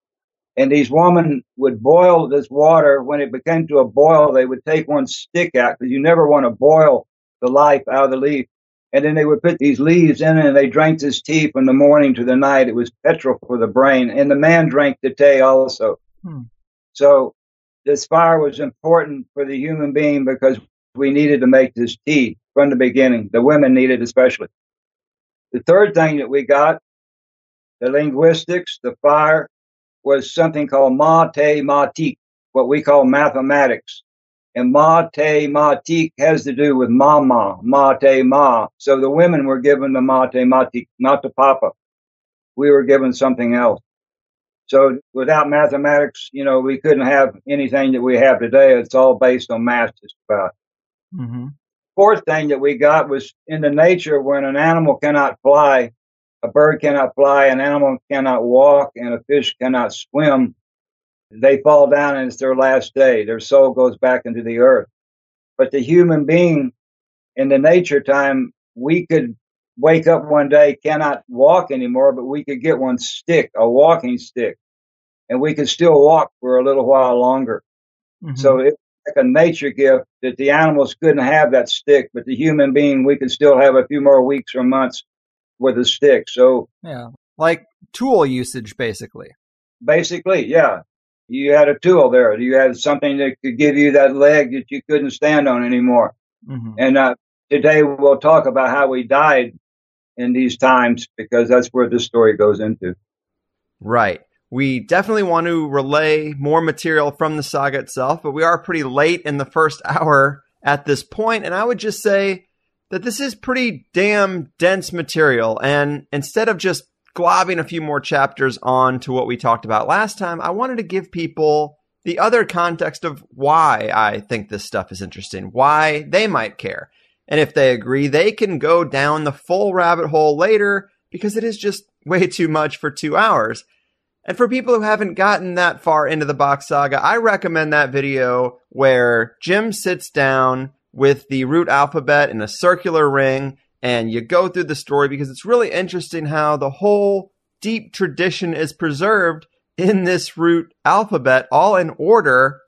and these women would boil this water. When it became to a boil, they would take one stick out because you never want to boil the life out of the leaf. And then they would put these leaves in it and they drank this tea from the morning to the night. It was petrol for the brain. And the man drank the tea also. Hmm. So this fire was important for the human being because we needed to make this tea from the beginning. The women needed especially. The third thing that we got, the linguistics, the fire, was something called mathematique, what we call mathematics. And mathematique has to do with mama, mate ma. So the women were given the mathematique, not the papa. We were given something else. So without mathematics, you know, we couldn't have anything that we have today. It's all based on math just about. Mm-hmm. Fourth thing that we got was in the nature when an animal cannot fly, a bird cannot fly, an animal cannot walk, and a fish cannot swim. They fall down and it's their last day. Their soul goes back into the earth. But the human being in the nature time, we could wake up one day, cannot walk anymore, but we could get one stick, a walking stick, and we could still walk for a little while longer. Mm-hmm. So it's like a nature gift that the animals couldn't have that stick, but the human being, we could still have a few more weeks or months with a stick. So yeah, like tool usage, basically. Basically, yeah. You had a tool there. You had something that could give you that leg that you couldn't stand on anymore. Mm-hmm. And uh, today we'll talk about how we died in these times because that's where this story goes into. Right. We definitely want to relay more material from the saga itself, but we are pretty late in the first hour at this point. point, and I would just say that this is pretty damn dense material. And instead of just globbing a few more chapters on to what we talked about last time, I wanted to give people the other context of why I think this stuff is interesting, why they might care. And if they agree, they can go down the full rabbit hole later because it is just way too much for two hours. And for people who haven't gotten that far into the Bock Saga, I recommend that video where Jim sits down with the root alphabet in a circular ring and you go through the story because it's really interesting how the whole deep tradition is preserved in this root alphabet, all in order.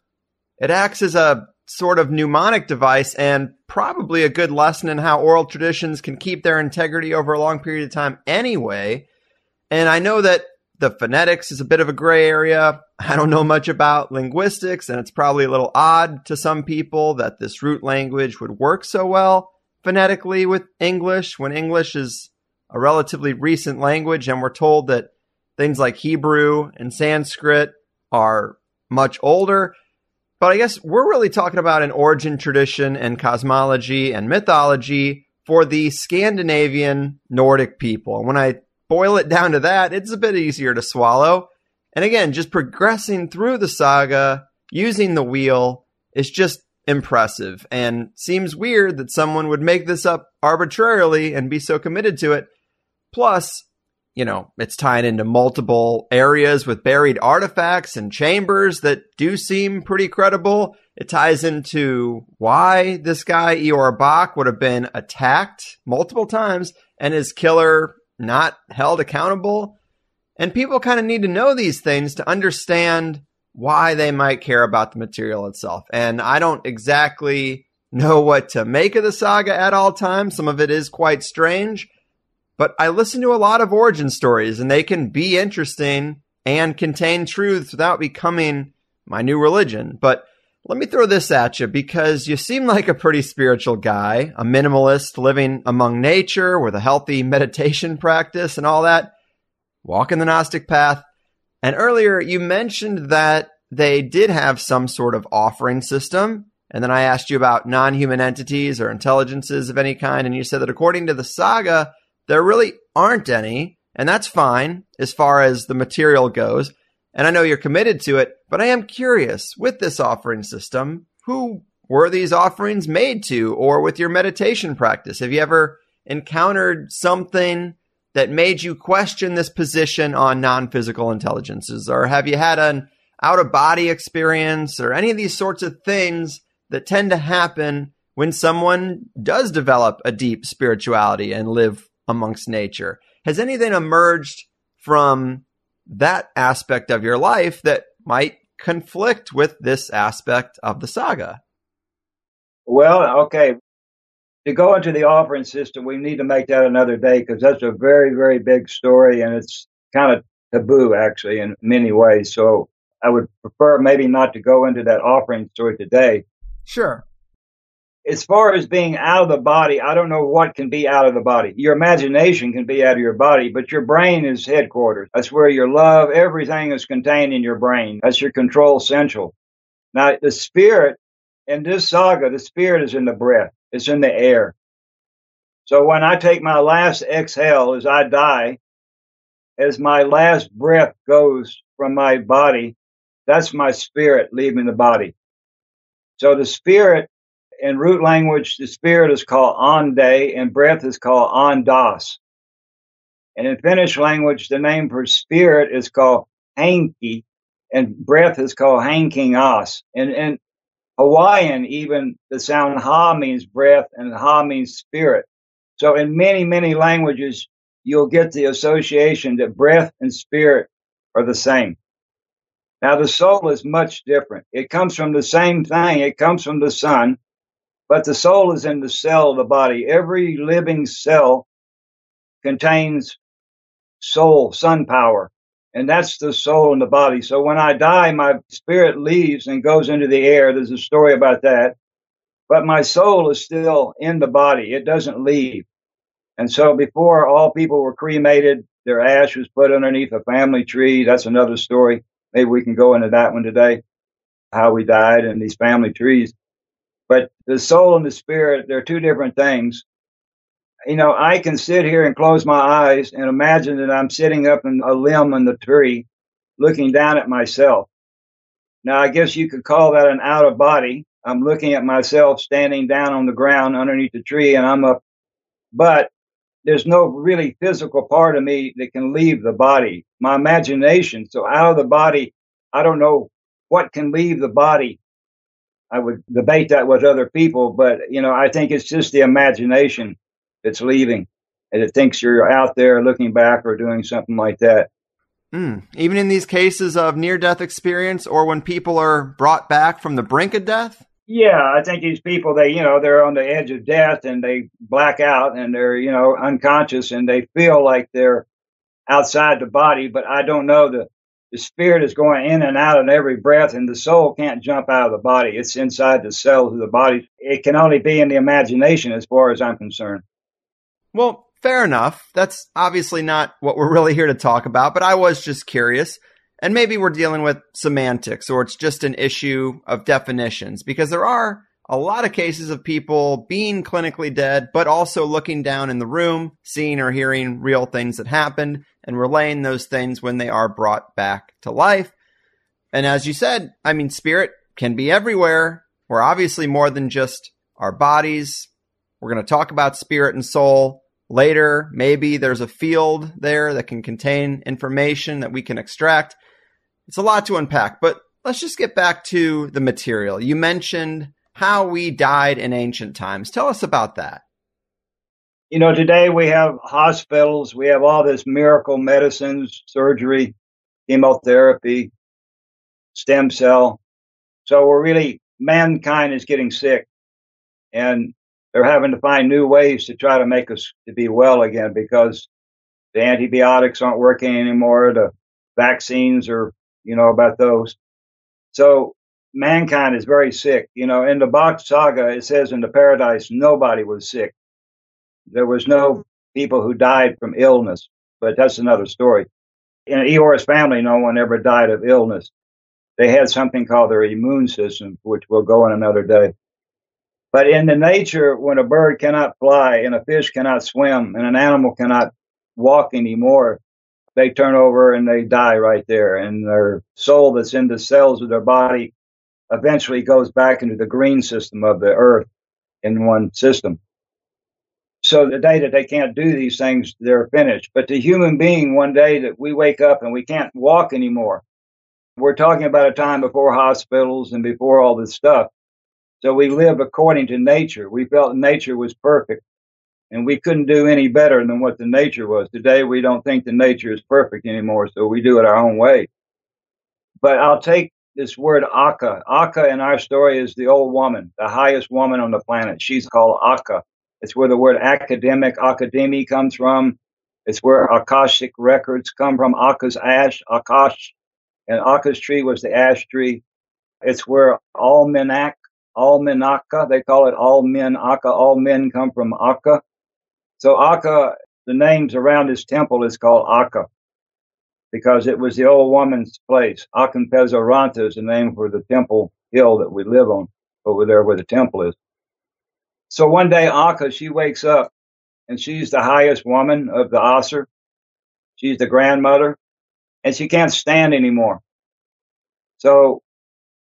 It acts as a sort of mnemonic device and probably a good lesson in how oral traditions can keep their integrity over a long period of time anyway. And I know that the phonetics is a bit of a gray area. I don't know much about linguistics, and it's probably a little odd to some people that this root language would work so well phonetically with English when English is a relatively recent language, and we're told that things like Hebrew and Sanskrit are much older. But I guess we're really talking about an origin tradition and cosmology and mythology for the Scandinavian Nordic people. And when I boil it down to that, it's a bit easier to swallow. And again, just progressing through the saga using the wheel is just impressive and seems weird that someone would make this up arbitrarily and be so committed to it. Plus, you know, it's tying into multiple areas with buried artifacts and chambers that do seem pretty credible. It ties into why this guy, Ior Bock, would have been attacked multiple times and his killer not held accountable. And people kind of need to know these things to understand why they might care about the material itself. And I don't exactly know what to make of the saga at all times. Some of it is quite strange. But I listen to a lot of origin stories and they can be interesting and contain truths without becoming my new religion. But let me throw this at you because you seem like a pretty spiritual guy, a minimalist living among nature with a healthy meditation practice and all that, walking the Gnostic path. And earlier you mentioned that they did have some sort of offering system. And then I asked you about non human entities or intelligences of any kind. And you said that according to the saga, there really aren't any, and that's fine as far as the material goes. And I know you're committed to it, but I am curious with this offering system, who were these offerings made to, or with your meditation practice? Have you ever encountered something that made you question this position on non physical intelligences? Or have you had an out of body experience or any of these sorts of things that tend to happen when someone does develop a deep spirituality and live amongst nature. Has anything emerged from that aspect of your life that might conflict with this aspect of the saga? Well, okay. To go into the offering system, we need to make that another day because that's a very, very big story and it's kind of taboo actually in many ways. So I would prefer maybe not to go into that offering story today. Sure as far as being out of the body, I don't know what can be out of the body. Your imagination can be out of your body, but your brain is headquarters. That's where your love, everything is contained in your brain. That's your control central. Now, the spirit in this saga, the spirit is in the breath. It's in the air. So when I take my last exhale as I die, as my last breath goes from my body, that's my spirit leaving the body. So the spirit in root language, the spirit is called ande and breath is called andas. And in Finnish language, the name for spirit is called hanki and breath is called hanking as. And in Hawaiian, even the sound ha means breath and ha means spirit. So in many, many languages, you'll get the association that breath and spirit are the same. Now the soul is much different. It comes from the same thing. It comes from the sun. But the soul is in the cell of the body. Every living cell contains soul, sun power. And that's the soul in the body. So when I die, my spirit leaves and goes into the air. There's a story about that. but my soul is still in the body. It doesn't leave. And so before all people were cremated, their ash was put underneath a family tree. That's another story. Maybe we can go into that one today, how we died and these family trees. But the soul and the spirit, they're two different things. You know, I can sit here and close my eyes and imagine that I'm sitting up in a limb in the tree looking down at myself. Now, I guess you could call that an out of body. I'm looking at myself standing down on the ground underneath the tree and I'm up, but there's no really physical part of me that can leave the body. My imagination. So out of the body, I don't know what can leave the body. I would debate that with other people, but you know, I think it's just the imagination that's leaving and it thinks you're out there looking back or doing something like that. Mm. Even in these cases of near death experience or when people are brought back from the brink of death? Yeah, I think these people, they, you know, they're on the edge of death and they black out and they're, you know, unconscious and they feel like they're outside the body, but I don't know the, the spirit is going in and out in every breath and the soul can't jump out of the body. It's inside the cells of the body. It can only be in the imagination as far as I'm concerned. Well, fair enough. That's obviously not what we're really here to talk about, but I was just curious. And maybe we're dealing with semantics or it's just an issue of definitions because there are a lot of cases of people being clinically dead, but also looking down in the room, seeing or hearing real things that happened and relaying those things when they are brought back to life. And as you said, I mean, spirit can be everywhere. We're obviously more than just our bodies. We're going to talk about spirit and soul later. Maybe there's a field there that can contain information that we can extract. It's a lot to unpack, but let's just get back to the material. You mentioned how we died in ancient times. Tell us about that. You know, today we have hospitals, we have all this miracle medicines, surgery, chemotherapy, stem cell. So we're really, mankind is getting sick and they're having to find new ways to try to make us to be well again because the antibiotics aren't working anymore. The vaccines are you know, about those. So mankind is very sick. You know, in the Bock saga, it says in the paradise, nobody was sick. There was no people who died from illness, but that's another story. In Ior's family, no one ever died of illness. They had something called their immune system, which we'll go on another day. But in the nature, when a bird cannot fly and a fish cannot swim and an animal cannot walk anymore, they turn over and they die right there. And their soul that's in the cells of their body eventually goes back into the green system of the earth in one system. So the day that they can't do these things, they're finished. But the human being, one day that we wake up and we can't walk anymore, we're talking about a time before hospitals and before all this stuff. So we live according to nature. We felt nature was perfect and we couldn't do any better than what the nature was. Today, we don't think the nature is perfect anymore, so we do it our own way. But I'll take this word Akka. Akka in our story is the old woman, the highest woman on the planet. She's called Akka. It's where the word academic, academy comes from. It's where Akashic records come from. Akka's ash, Akash, and Akka's tree was the ash tree. It's where Almanac, Almanaka, they call it Almen Akka. All men come from Akka. So Akka, the names around his temple is called Akka because it was the old woman's place. Akhapezaranta is the name for the temple hill that we live on over there where the temple is. So one day Akka, she wakes up and she's the highest woman of the Asur. She's the grandmother and she can't stand anymore. So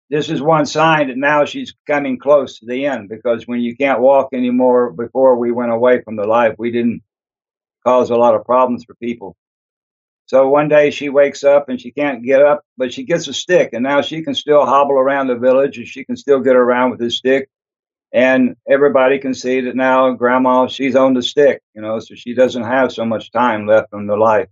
this is one sign that now she's coming close to the end because when you can't walk anymore, before we went away from the life, we didn't cause a lot of problems for people. So one day she wakes up and she can't get up, but she gets a stick and now she can still hobble around the village and she can still get around with this stick. And everybody can see that now grandma, she's on the stick, you know, so she doesn't have so much time left in her life.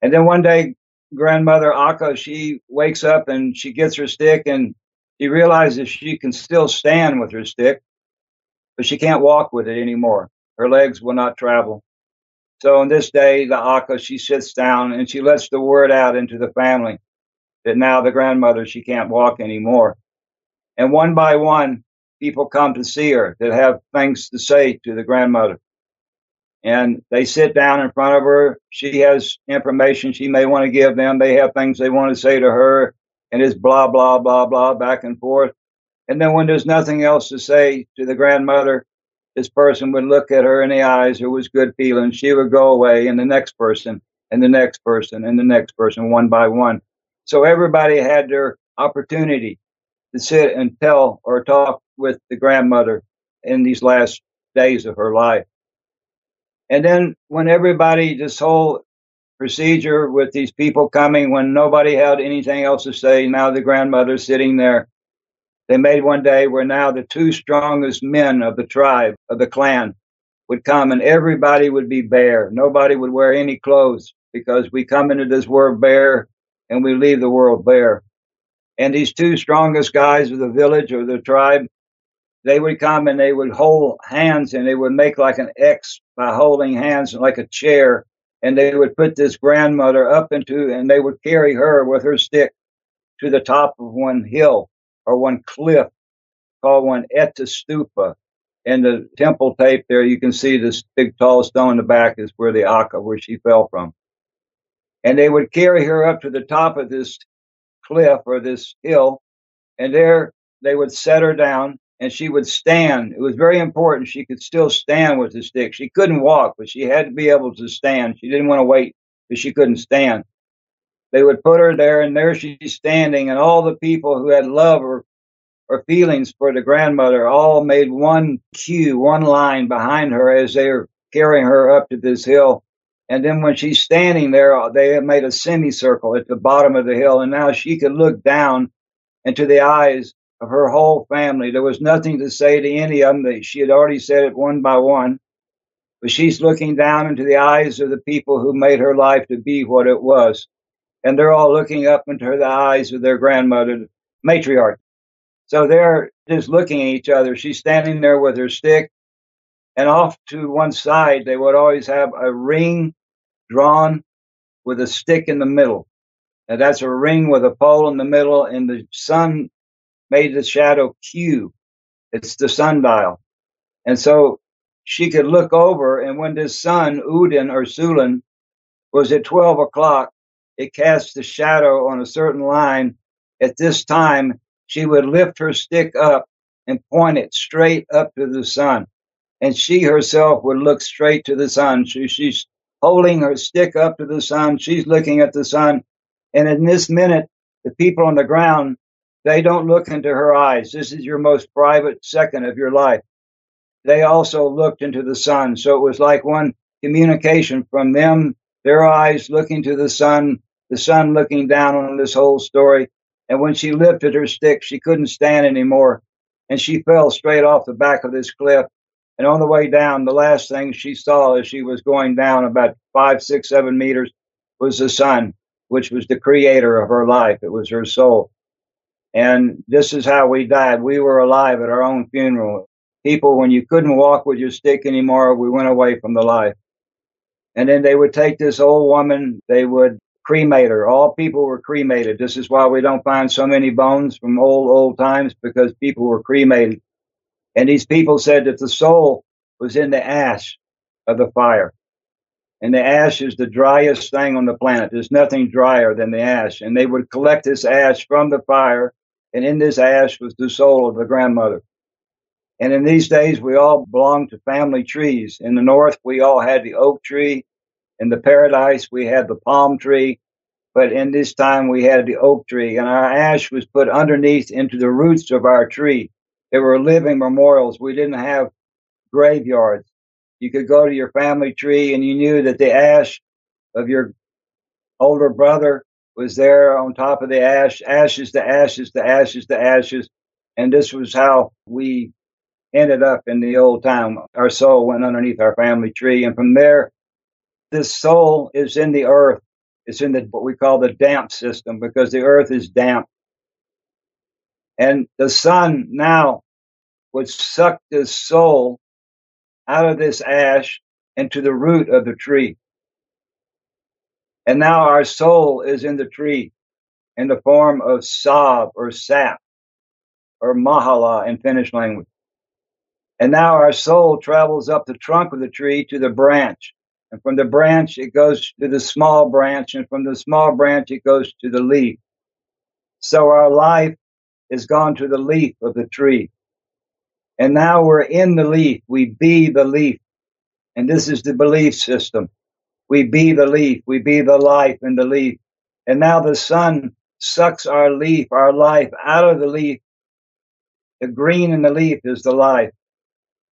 And then one day grandmother Akka, she wakes up and she gets her stick and she realizes she can still stand with her stick, but she can't walk with it anymore. Her legs will not travel. So on this day, the Akka, she sits down and she lets the word out into the family that now the grandmother, she can't walk anymore. And one by one, people come to see her that have things to say to the grandmother. And they sit down in front of her. She has information she may want to give them. They have things they want to say to her. And it's blah, blah, blah, blah, back and forth. And then when there's nothing else to say to the grandmother, this person would look at her in the eyes. There was good feeling. She would go away, and the next person, and the next person, and the next person, one by one. So everybody had their opportunity to sit and tell or talk with the grandmother in these last days of her life. And then when everybody, this whole procedure with these people coming, when nobody had anything else to say, now the grandmother's sitting there. They made one day where now the two strongest men of the tribe, of the clan, would come and everybody would be bare. Nobody would wear any clothes because we come into this world bare and we leave the world bare. And these two strongest guys of the village or the tribe, they would come and they would hold hands and they would make like an X by holding hands like a chair. And they would put this grandmother up into, and they would carry her with her stick to the top of one hill or one cliff called one Ättestupa. And the temple tape there, you can see this big tall stone in the back is where the Akka, where she fell from. And they would carry her up to the top of this cliff or this hill, and there they would set her down and she would stand. It was very important she could still stand with the stick. She couldn't walk, but she had to be able to stand. She didn't want to wait because she couldn't stand. They would put her there, and there she's standing, and all the people who had love or, or feelings for the grandmother all made one queue, one line behind her as they were carrying her up to this hill. And then when she's standing there, they made a semicircle at the bottom of the hill, and now she could look down into the eyes of her whole family. There was nothing to say to any of them. that She had already said it one by one. But she's looking down into the eyes of the people who made her life to be what it was. And they're all looking up into the eyes of their grandmother, matriarch. So they're just looking at each other. She's standing there with her stick, and off to one side, they would always have a ring drawn with a stick in the middle. And that's a ring with a pole in the middle, and the sun made the shadow Q. It's the sundial. And so she could look over, and when the sun, Udin or Sulan, was at 12 o'clock, it cast the shadow on a certain line. At this time, she would lift her stick up and point it straight up to the sun. And she herself would look straight to the sun. She, she's holding her stick up to the sun. She's looking at the sun. And in this minute, the people on the ground, they don't look into her eyes. This is your most private second of your life. They also looked into the sun. So it was like one communication from them, their eyes looking to the sun, the sun looking down on this whole story. And when she lifted her stick, she couldn't stand anymore. And she fell straight off the back of this cliff and on the way down, the last thing she saw as she was going down about five, six, seven meters was the sun, which was the creator of her life. It was her soul. And this is how we died. We were alive at our own funeral. People, when you couldn't walk with your stick anymore, we went away from the life. And then they would take this old woman, they would cremate her. All people were cremated. This is why we don't find so many bones from old, old times because people were cremated. And these people said that the soul was in the ash of the fire. And the ash is the driest thing on the planet. There's nothing drier than the ash. And they would collect this ash from the fire. And in this ash was the soul of the grandmother. And in these days, we all belong to family trees. In the north, we all had the oak tree. In the paradise, we had the palm tree. But in this time, we had the oak tree. And our ash was put underneath into the roots of our tree. They were living memorials. We didn't have graveyards. You could go to your family tree and you knew that the ash of your older brother was there on top of the ash, ashes to ashes to ashes to ashes. And this was how we ended up in the old town. Our soul went underneath our family tree. And from there, this soul is in the earth. It's in the, what we call the damp system because the earth is damp. And the sun now would suck this soul out of this ash into the root of the tree. And now our soul is in the tree in the form of sab or sap. or Mahala in Finnish language. And now our soul travels up the trunk of the tree to the branch. And from the branch, it goes to the small branch. And from the small branch, it goes to the leaf. So our life is gone to the leaf of the tree. And now we're in the leaf. We be the leaf. And this is the belief system. We be the leaf. We be the life in the leaf. And now the sun sucks our leaf, our life out of the leaf. The green in the leaf is the life.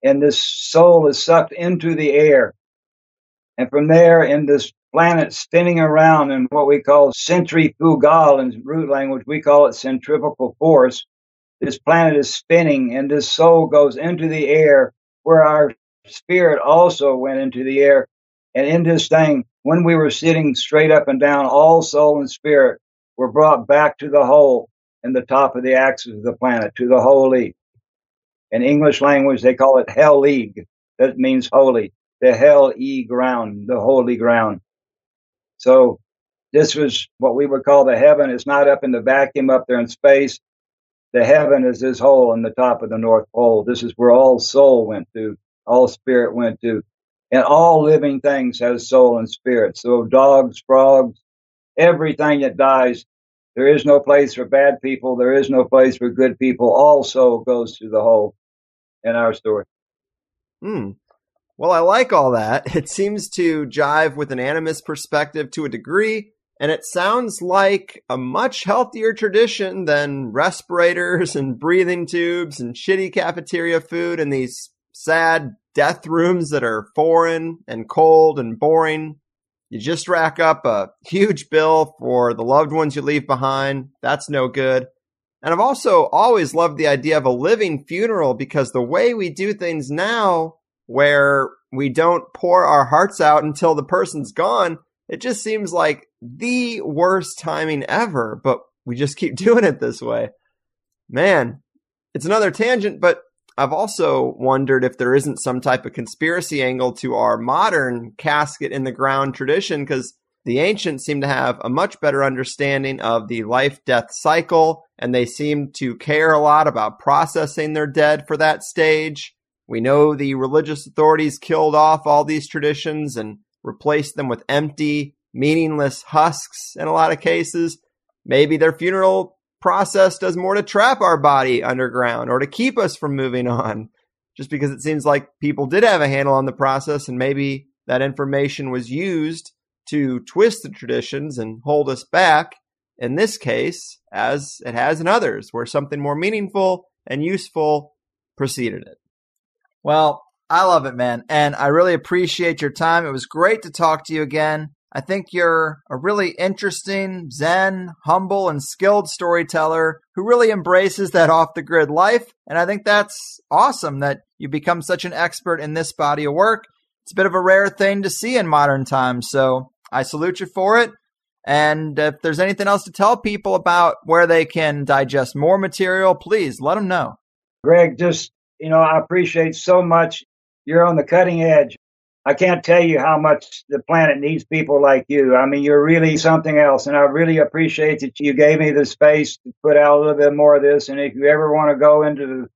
And this soul is sucked into the air. And from there, in this planet spinning around in what we call centrifugal in root language, we call it centrifugal force. This planet is spinning and this soul goes into the air where our spirit also went into the air. And in this thing, when we were sitting straight up and down, all soul and spirit were brought back to the whole in the top of the axis of the planet, to the holy. In English language, they call it hell league. That means holy. The hell e ground, the holy ground. So this was what we would call the heaven. It's not up in the vacuum up there in space. The heaven is this hole in the top of the North Pole. This is where all soul went to, all spirit went to. And all living things has soul and spirit. So dogs, frogs, everything that dies, there is no place for bad people. There is no place for good people. All soul goes to the hole in our story. Hmm. Well, I like all that. It seems to jive with an animist perspective to a degree, and it sounds like a much healthier tradition than respirators and breathing tubes and shitty cafeteria food and these sad death rooms that are foreign and cold and boring. You just rack up a huge bill for the loved ones you leave behind. That's no good. And I've also always loved the idea of a living funeral because the way we do things now, where we don't pour our hearts out until the person's gone, it just seems like the worst timing ever, but we just keep doing it this way. Man, it's another tangent, but I've also wondered if there isn't some type of conspiracy angle to our modern casket in the ground tradition because the ancients seem to have a much better understanding of the life death cycle and they seem to care a lot about processing their dead for that stage. We know the religious authorities killed off all these traditions and replaced them with empty, meaningless husks in a lot of cases. Maybe their funeral process does more to trap our body underground or to keep us from moving on, just because it seems like people did have a handle on the process and maybe that information was used to twist the traditions and hold us back. In this case, as it has in others, where something more meaningful and useful preceded it. Well, I love it, man. And I really appreciate your time. It was great to talk to you again. I think you're a really interesting, zen, humble, and skilled storyteller who really embraces that off the grid life. And I think that's awesome that you become such an expert in this body of work. It's a bit of a rare thing to see in modern times. So I salute you for it. And if there's anything else to tell people about where they can digest more material, please let them know. Greg, just, you know, I appreciate so much. You're on the cutting edge. I can't tell you how much the planet needs people like you. I mean, you're really something else. And I really appreciate that you gave me the space to put out a little bit more of this. And if you ever want to go into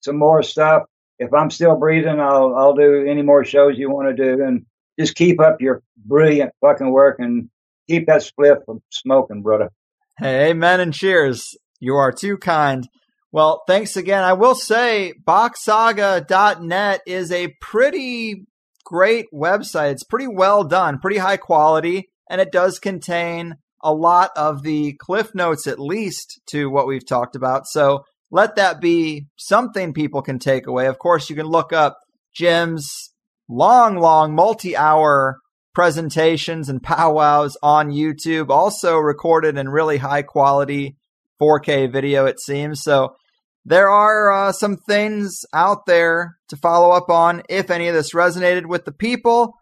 some more stuff, if I'm still breathing, I'll, I'll do any more shows you want to do. And just keep up your brilliant fucking work and keep that spliff from smoking, brother. Hey, amen and cheers. You are too kind. Well, thanks again. I will say bocksaga.net is a pretty great website. It's pretty well done, pretty high quality, and it does contain a lot of the cliff notes at least to what we've talked about. So let that be something people can take away. Of course, you can look up Jim's long, long, multi hour presentations and powwows on YouTube, also recorded in really high quality 4K video, it seems. So there are uh, some things out there to follow up on if any of this resonated with the people.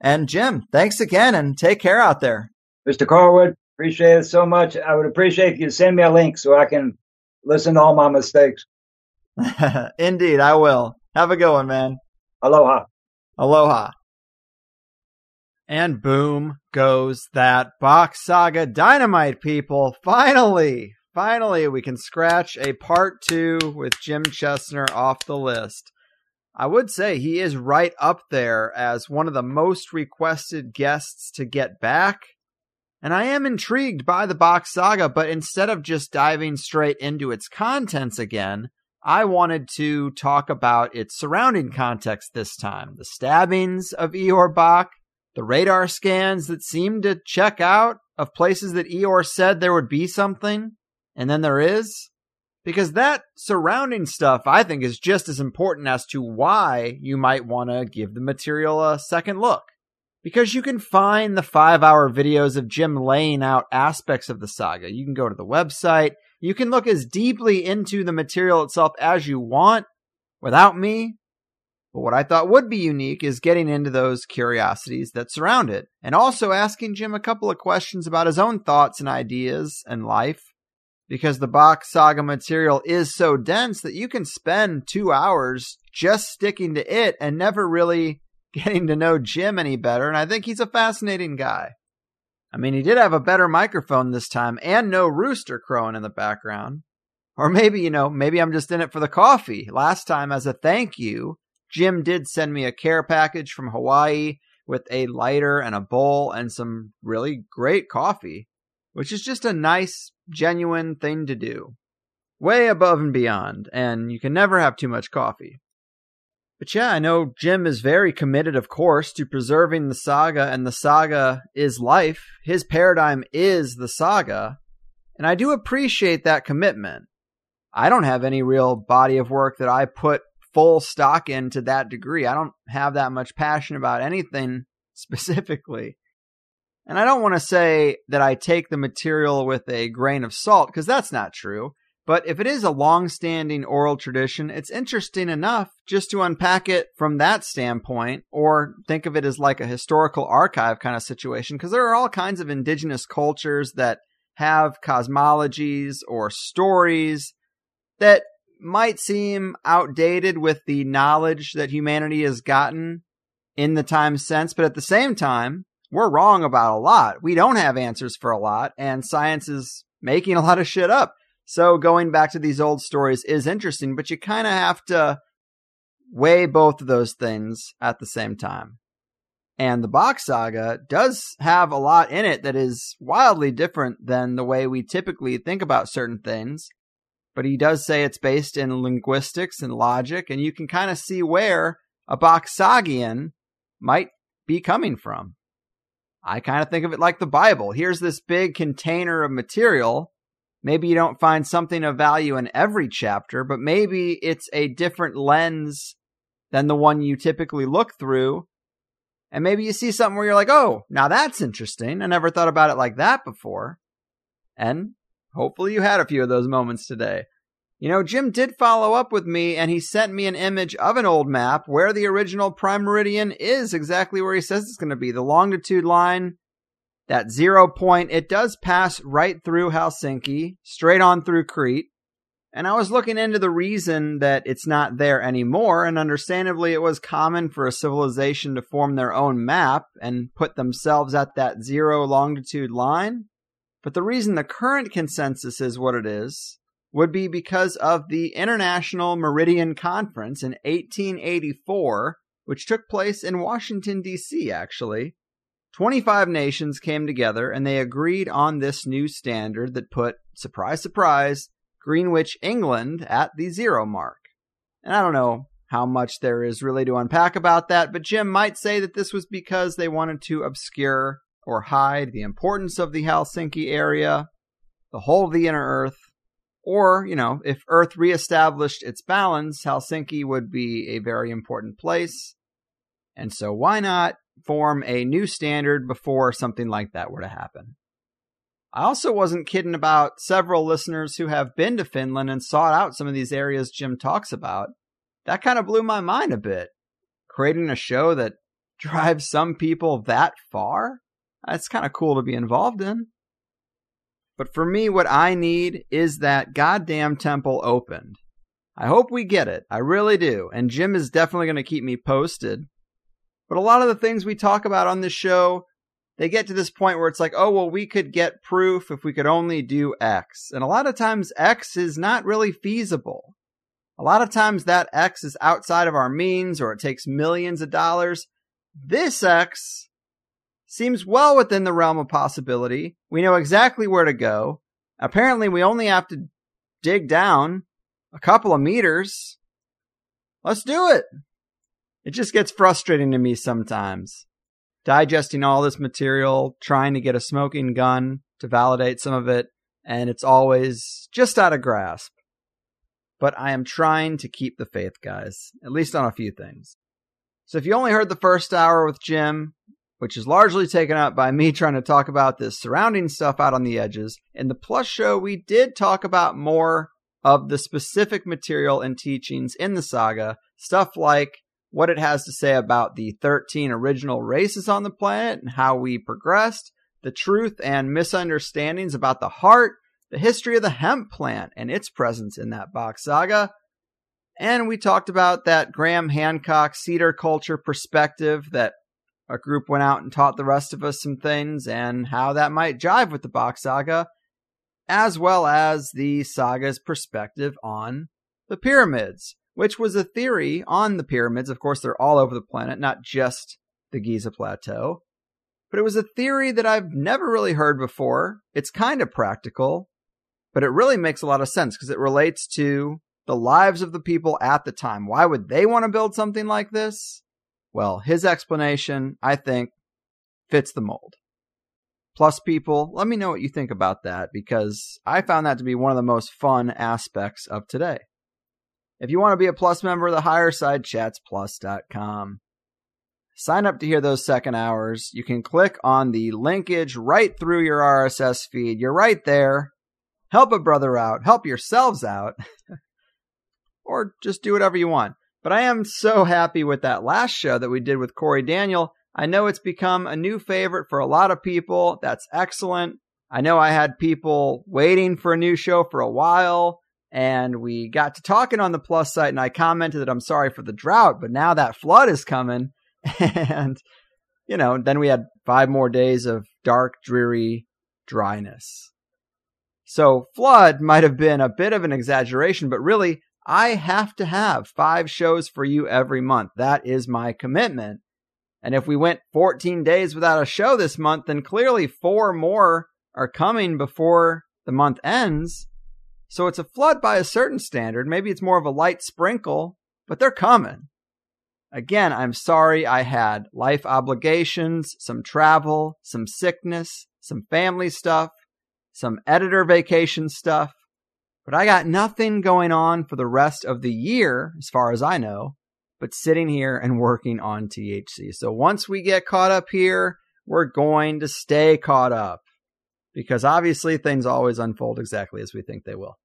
And Jim, thanks again and take care out there. Mr. Carlwood, appreciate it so much. I would appreciate if you send me a link so I can listen to all my mistakes. Indeed, I will. Have a good one, man. Aloha. Aloha. And boom goes that Bock Saga Dynamite, people. Finally, Finally, we can scratch a part two with Jim Chesnar off the list. I would say he is right up there as one of the most requested guests to get back. And I am intrigued by the Bock saga, but instead of just diving straight into its contents again, I wanted to talk about its surrounding context this time. The stabbings of Ior Bock, the radar scans that seemed to check out of places that Ior said there would be something, and then there is. Because that surrounding stuff, I think, is just as important as to why you might want to give the material a second look. Because you can find the five hour videos of Jim laying out aspects of the saga. You can go to the website. You can look as deeply into the material itself as you want without me. But what I thought would be unique is getting into those curiosities that surround it and also asking Jim a couple of questions about his own thoughts and ideas and life. Because the Bock saga material is so dense that you can spend two hours just sticking to it and never really getting to know Jim any better. And I think he's a fascinating guy. I mean, he did have a better microphone this time and no rooster crowing in the background. Or maybe, you know, maybe I'm just in it for the coffee. Last time, as a thank you, Jim did send me a care package from Hawaii with a lighter and a bowl and some really great coffee, which is just a nice, genuine thing to do. Way above and beyond, and you can never have too much coffee. But yeah, I know Jim is very committed, of course, to preserving the saga, and the saga is life. His paradigm is the saga. And I do appreciate that commitment. I don't have any real body of work that I put full stock in to that degree. I don't have that much passion about anything specifically. And I don't want to say that I take the material with a grain of salt, because that's not true. But if it is a long-standing oral tradition, it's interesting enough just to unpack it from that standpoint or think of it as like a historical archive kind of situation because there are all kinds of indigenous cultures that have cosmologies or stories that might seem outdated with the knowledge that humanity has gotten in the time since, but at the same time, we're wrong about a lot. We don't have answers for a lot, and science is making a lot of shit up. So going back to these old stories is interesting, but you kind of have to weigh both of those things at the same time. And the Bock saga does have a lot in it that is wildly different than the way we typically think about certain things. But he does say it's based in linguistics and logic, and you can kind of see where a Bocksagian might be coming from. I kind of think of it like the Bible. Here's this big container of material Maybe you don't find something of value in every chapter, but maybe it's a different lens than the one you typically look through. And maybe you see something where you're like, oh, now that's interesting. I never thought about it like that before. And hopefully you had a few of those moments today. You know, Jim did follow up with me and he sent me an image of an old map where the original prime meridian is exactly where he says it's going to be. The longitude line that zero point, it does pass right through Helsinki, straight on through Crete. And I was looking into the reason that it's not there anymore, and understandably, it was common for a civilization to form their own map and put themselves at that zero longitude line. But the reason the current consensus is what it is would be because of the International Meridian Conference in 1884, which took place in Washington, D.C., actually. 25 nations came together and they agreed on this new standard that put, surprise, surprise, Greenwich, England at the zero mark. And I don't know how much there is really to unpack about that, but Jim might say that this was because they wanted to obscure or hide the importance of the Helsinki area, the whole of the inner Earth, or, you know, if Earth reestablished its balance, Helsinki would be a very important place. And so why not form a new standard before something like that were to happen. I also wasn't kidding about several listeners who have been to Finland and sought out some of these areas Jim talks about. That kind of blew my mind a bit. Creating a show that drives some people that far? That's kind of cool to be involved in. But for me, what I need is that goddamn temple opened. I hope we get it. I really do. And Jim is definitely going to keep me posted. But a lot of the things we talk about on this show, they get to this point where it's like, oh, well, we could get proof if we could only do X. And a lot of times, X is not really feasible. A lot of times, that X is outside of our means or it takes millions of dollars. This X seems well within the realm of possibility. We know exactly where to go. Apparently, we only have to dig down a couple of meters. Let's do it. It just gets frustrating to me sometimes. Digesting all this material, trying to get a smoking gun to validate some of it, and it's always just out of grasp. But I am trying to keep the faith, guys, at least on a few things. So if you only heard the first hour with Jim, which is largely taken up by me trying to talk about this surrounding stuff out on the edges, in the Plus show, we did talk about more of the specific material and teachings in the saga, stuff like what it has to say about the 13 original races on the planet and how we progressed, the truth and misunderstandings about the heart, the history of the hemp plant and its presence in that Bock saga. And we talked about that Graham Hancock cedar culture perspective that a group went out and taught the rest of us some things and how that might jive with the Bock saga as well as the saga's perspective on the pyramids, which was a theory on the pyramids. Of course, they're all over the planet, not just the Giza Plateau. But it was a theory that I've never really heard before. It's kind of practical, but it really makes a lot of sense because it relates to the lives of the people at the time. Why would they want to build something like this? Well, his explanation, I think, fits the mold plus people. Let me know what you think about that because I found that to be one of the most fun aspects of today. If you want to be a plus member of the higher side, chatsplus.com. Sign up to hear those second hours. You can click on the linkage right through your RSS feed. You're right there. Help a brother out, help yourselves out, or just do whatever you want. But I am so happy with that last show that we did with Corey Daniel I know it's become a new favorite for a lot of people. That's excellent. I know I had people waiting for a new show for a while, and we got to talking on the plus site, and I commented that I'm sorry for the drought, but now that flood is coming. And, you know, then we had five more days of dark, dreary dryness. So, flood might have been a bit of an exaggeration, but really, I have to have five shows for you every month. That is my commitment. And if we went 14 days without a show this month, then clearly four more are coming before the month ends. So it's a flood by a certain standard. Maybe it's more of a light sprinkle, but they're coming. Again, I'm sorry I had life obligations, some travel, some sickness, some family stuff, some editor vacation stuff, but I got nothing going on for the rest of the year, as far as I know but sitting here and working on THC. So once we get caught up here, we're going to stay caught up because obviously things always unfold exactly as we think they will.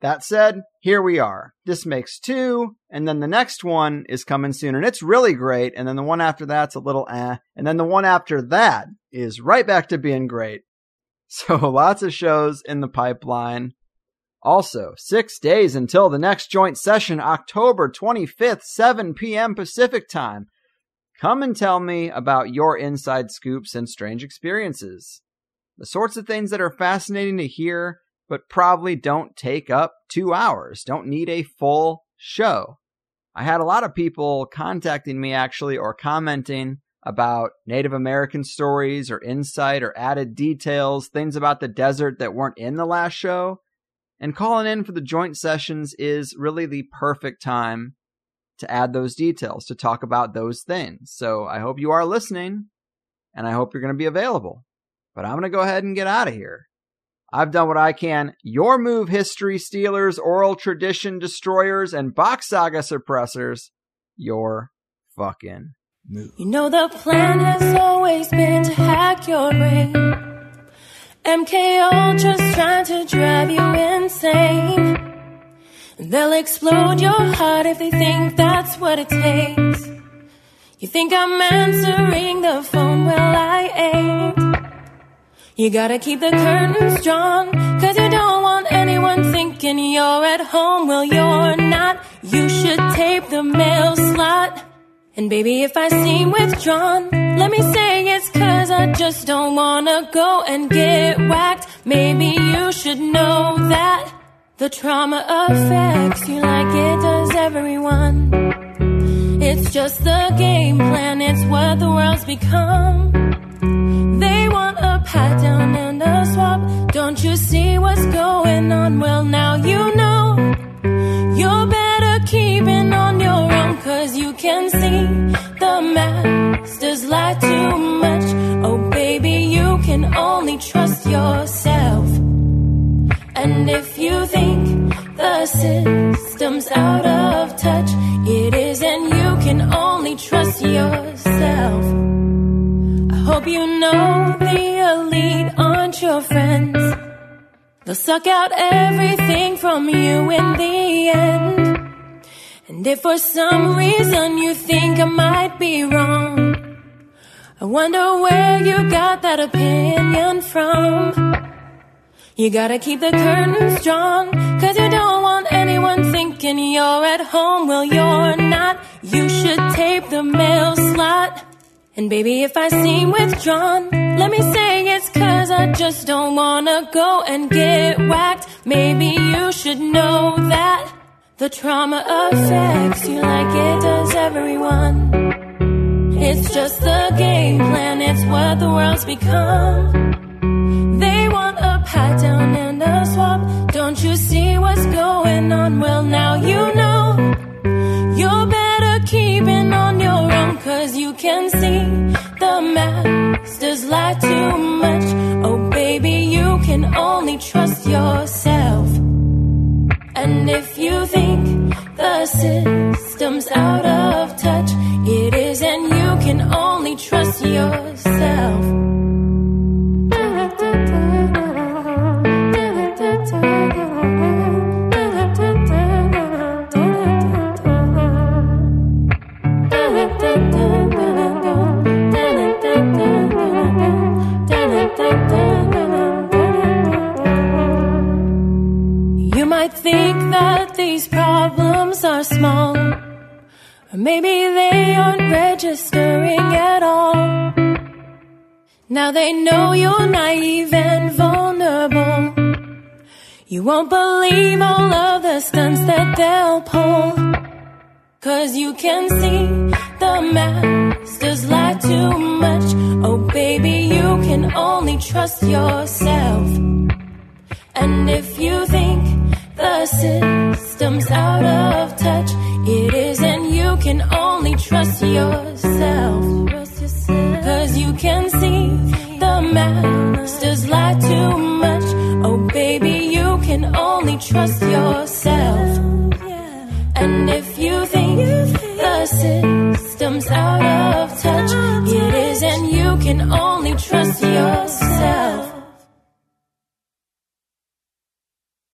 That said, here we are. This makes two, and then the next one is coming soon, and it's really great. And then the one after that's a little eh, and then the one after that is right back to being great. So lots of shows in the pipeline. Also, six days until the next joint session, October 25th, 7 p.m. Pacific time. Come and tell me about your inside scoops and strange experiences. The sorts of things that are fascinating to hear, but probably don't take up two hours, don't need a full show. I had a lot of people contacting me actually or commenting about Native American stories or insight or added details, things about the desert that weren't in the last show. And calling in for the joint sessions is really the perfect time to add those details, to talk about those things. So I hope you are listening and I hope you're going to be available. But I'm going to go ahead and get out of here. I've done what I can. Your move, history stealers, oral tradition destroyers, and Bock saga suppressors. Your fucking move. You know the plan has always been to hack your brain. MK Ultra's trying to drive you insane. They'll explode your heart if they think that's what it takes. You think I'm answering the phone? Well, I ain't. You gotta keep the curtains drawn, cause you don't want anyone thinking you're at home. Well, you're not. You should tape the mail slot. And baby, if I seem withdrawn, let me say it's cause I just don't wanna go and get whacked. Maybe you should know that the trauma affects you like it does everyone. It's just the game plan, it's what the world's become. They want a pat down and a swap. Don't you see what's going on? Well, now you know. You're better keeping on your cause you can see the masters lie too much. Oh, baby, you can only trust yourself. And if you think the system's out of touch, it is, and you can only trust yourself. I hope you know the elite aren't your friends. They'll suck out everything from you in the end. And if for some reason you think I might be wrong, I wonder where you got that opinion from. You gotta keep the curtains drawn, cause you don't want anyone thinking you're at home. Well, you're not. You should tape the mail slot. And baby, if I seem withdrawn, let me say it's cause I just don't wanna go and get whacked. Maybe you should know that the trauma affects you like it does everyone. It's just the game plan, it's what the world's become. They want a pat down and a swap. Don't you see what's going on? Well, now you know. You're better keeping on your own, cause you can see the masters lie too much. Oh, baby, you can only trust yourself. And if you think the system's out of touch, it is, and you can only trust yourself. That these problems are small, or maybe they aren't registering at all. Now they know you're naive and vulnerable. You won't believe all of the stunts that they'll pull. Cause you can see the masters lie too much. Oh, baby, you can only trust yourself. And if you think the system's out of touch, it is, and you can only trust yourself. Cause you can see the masters lie too much. Oh, baby, you can only trust yourself. And if you think the system's out of touch, it is, and you can only trust yourself.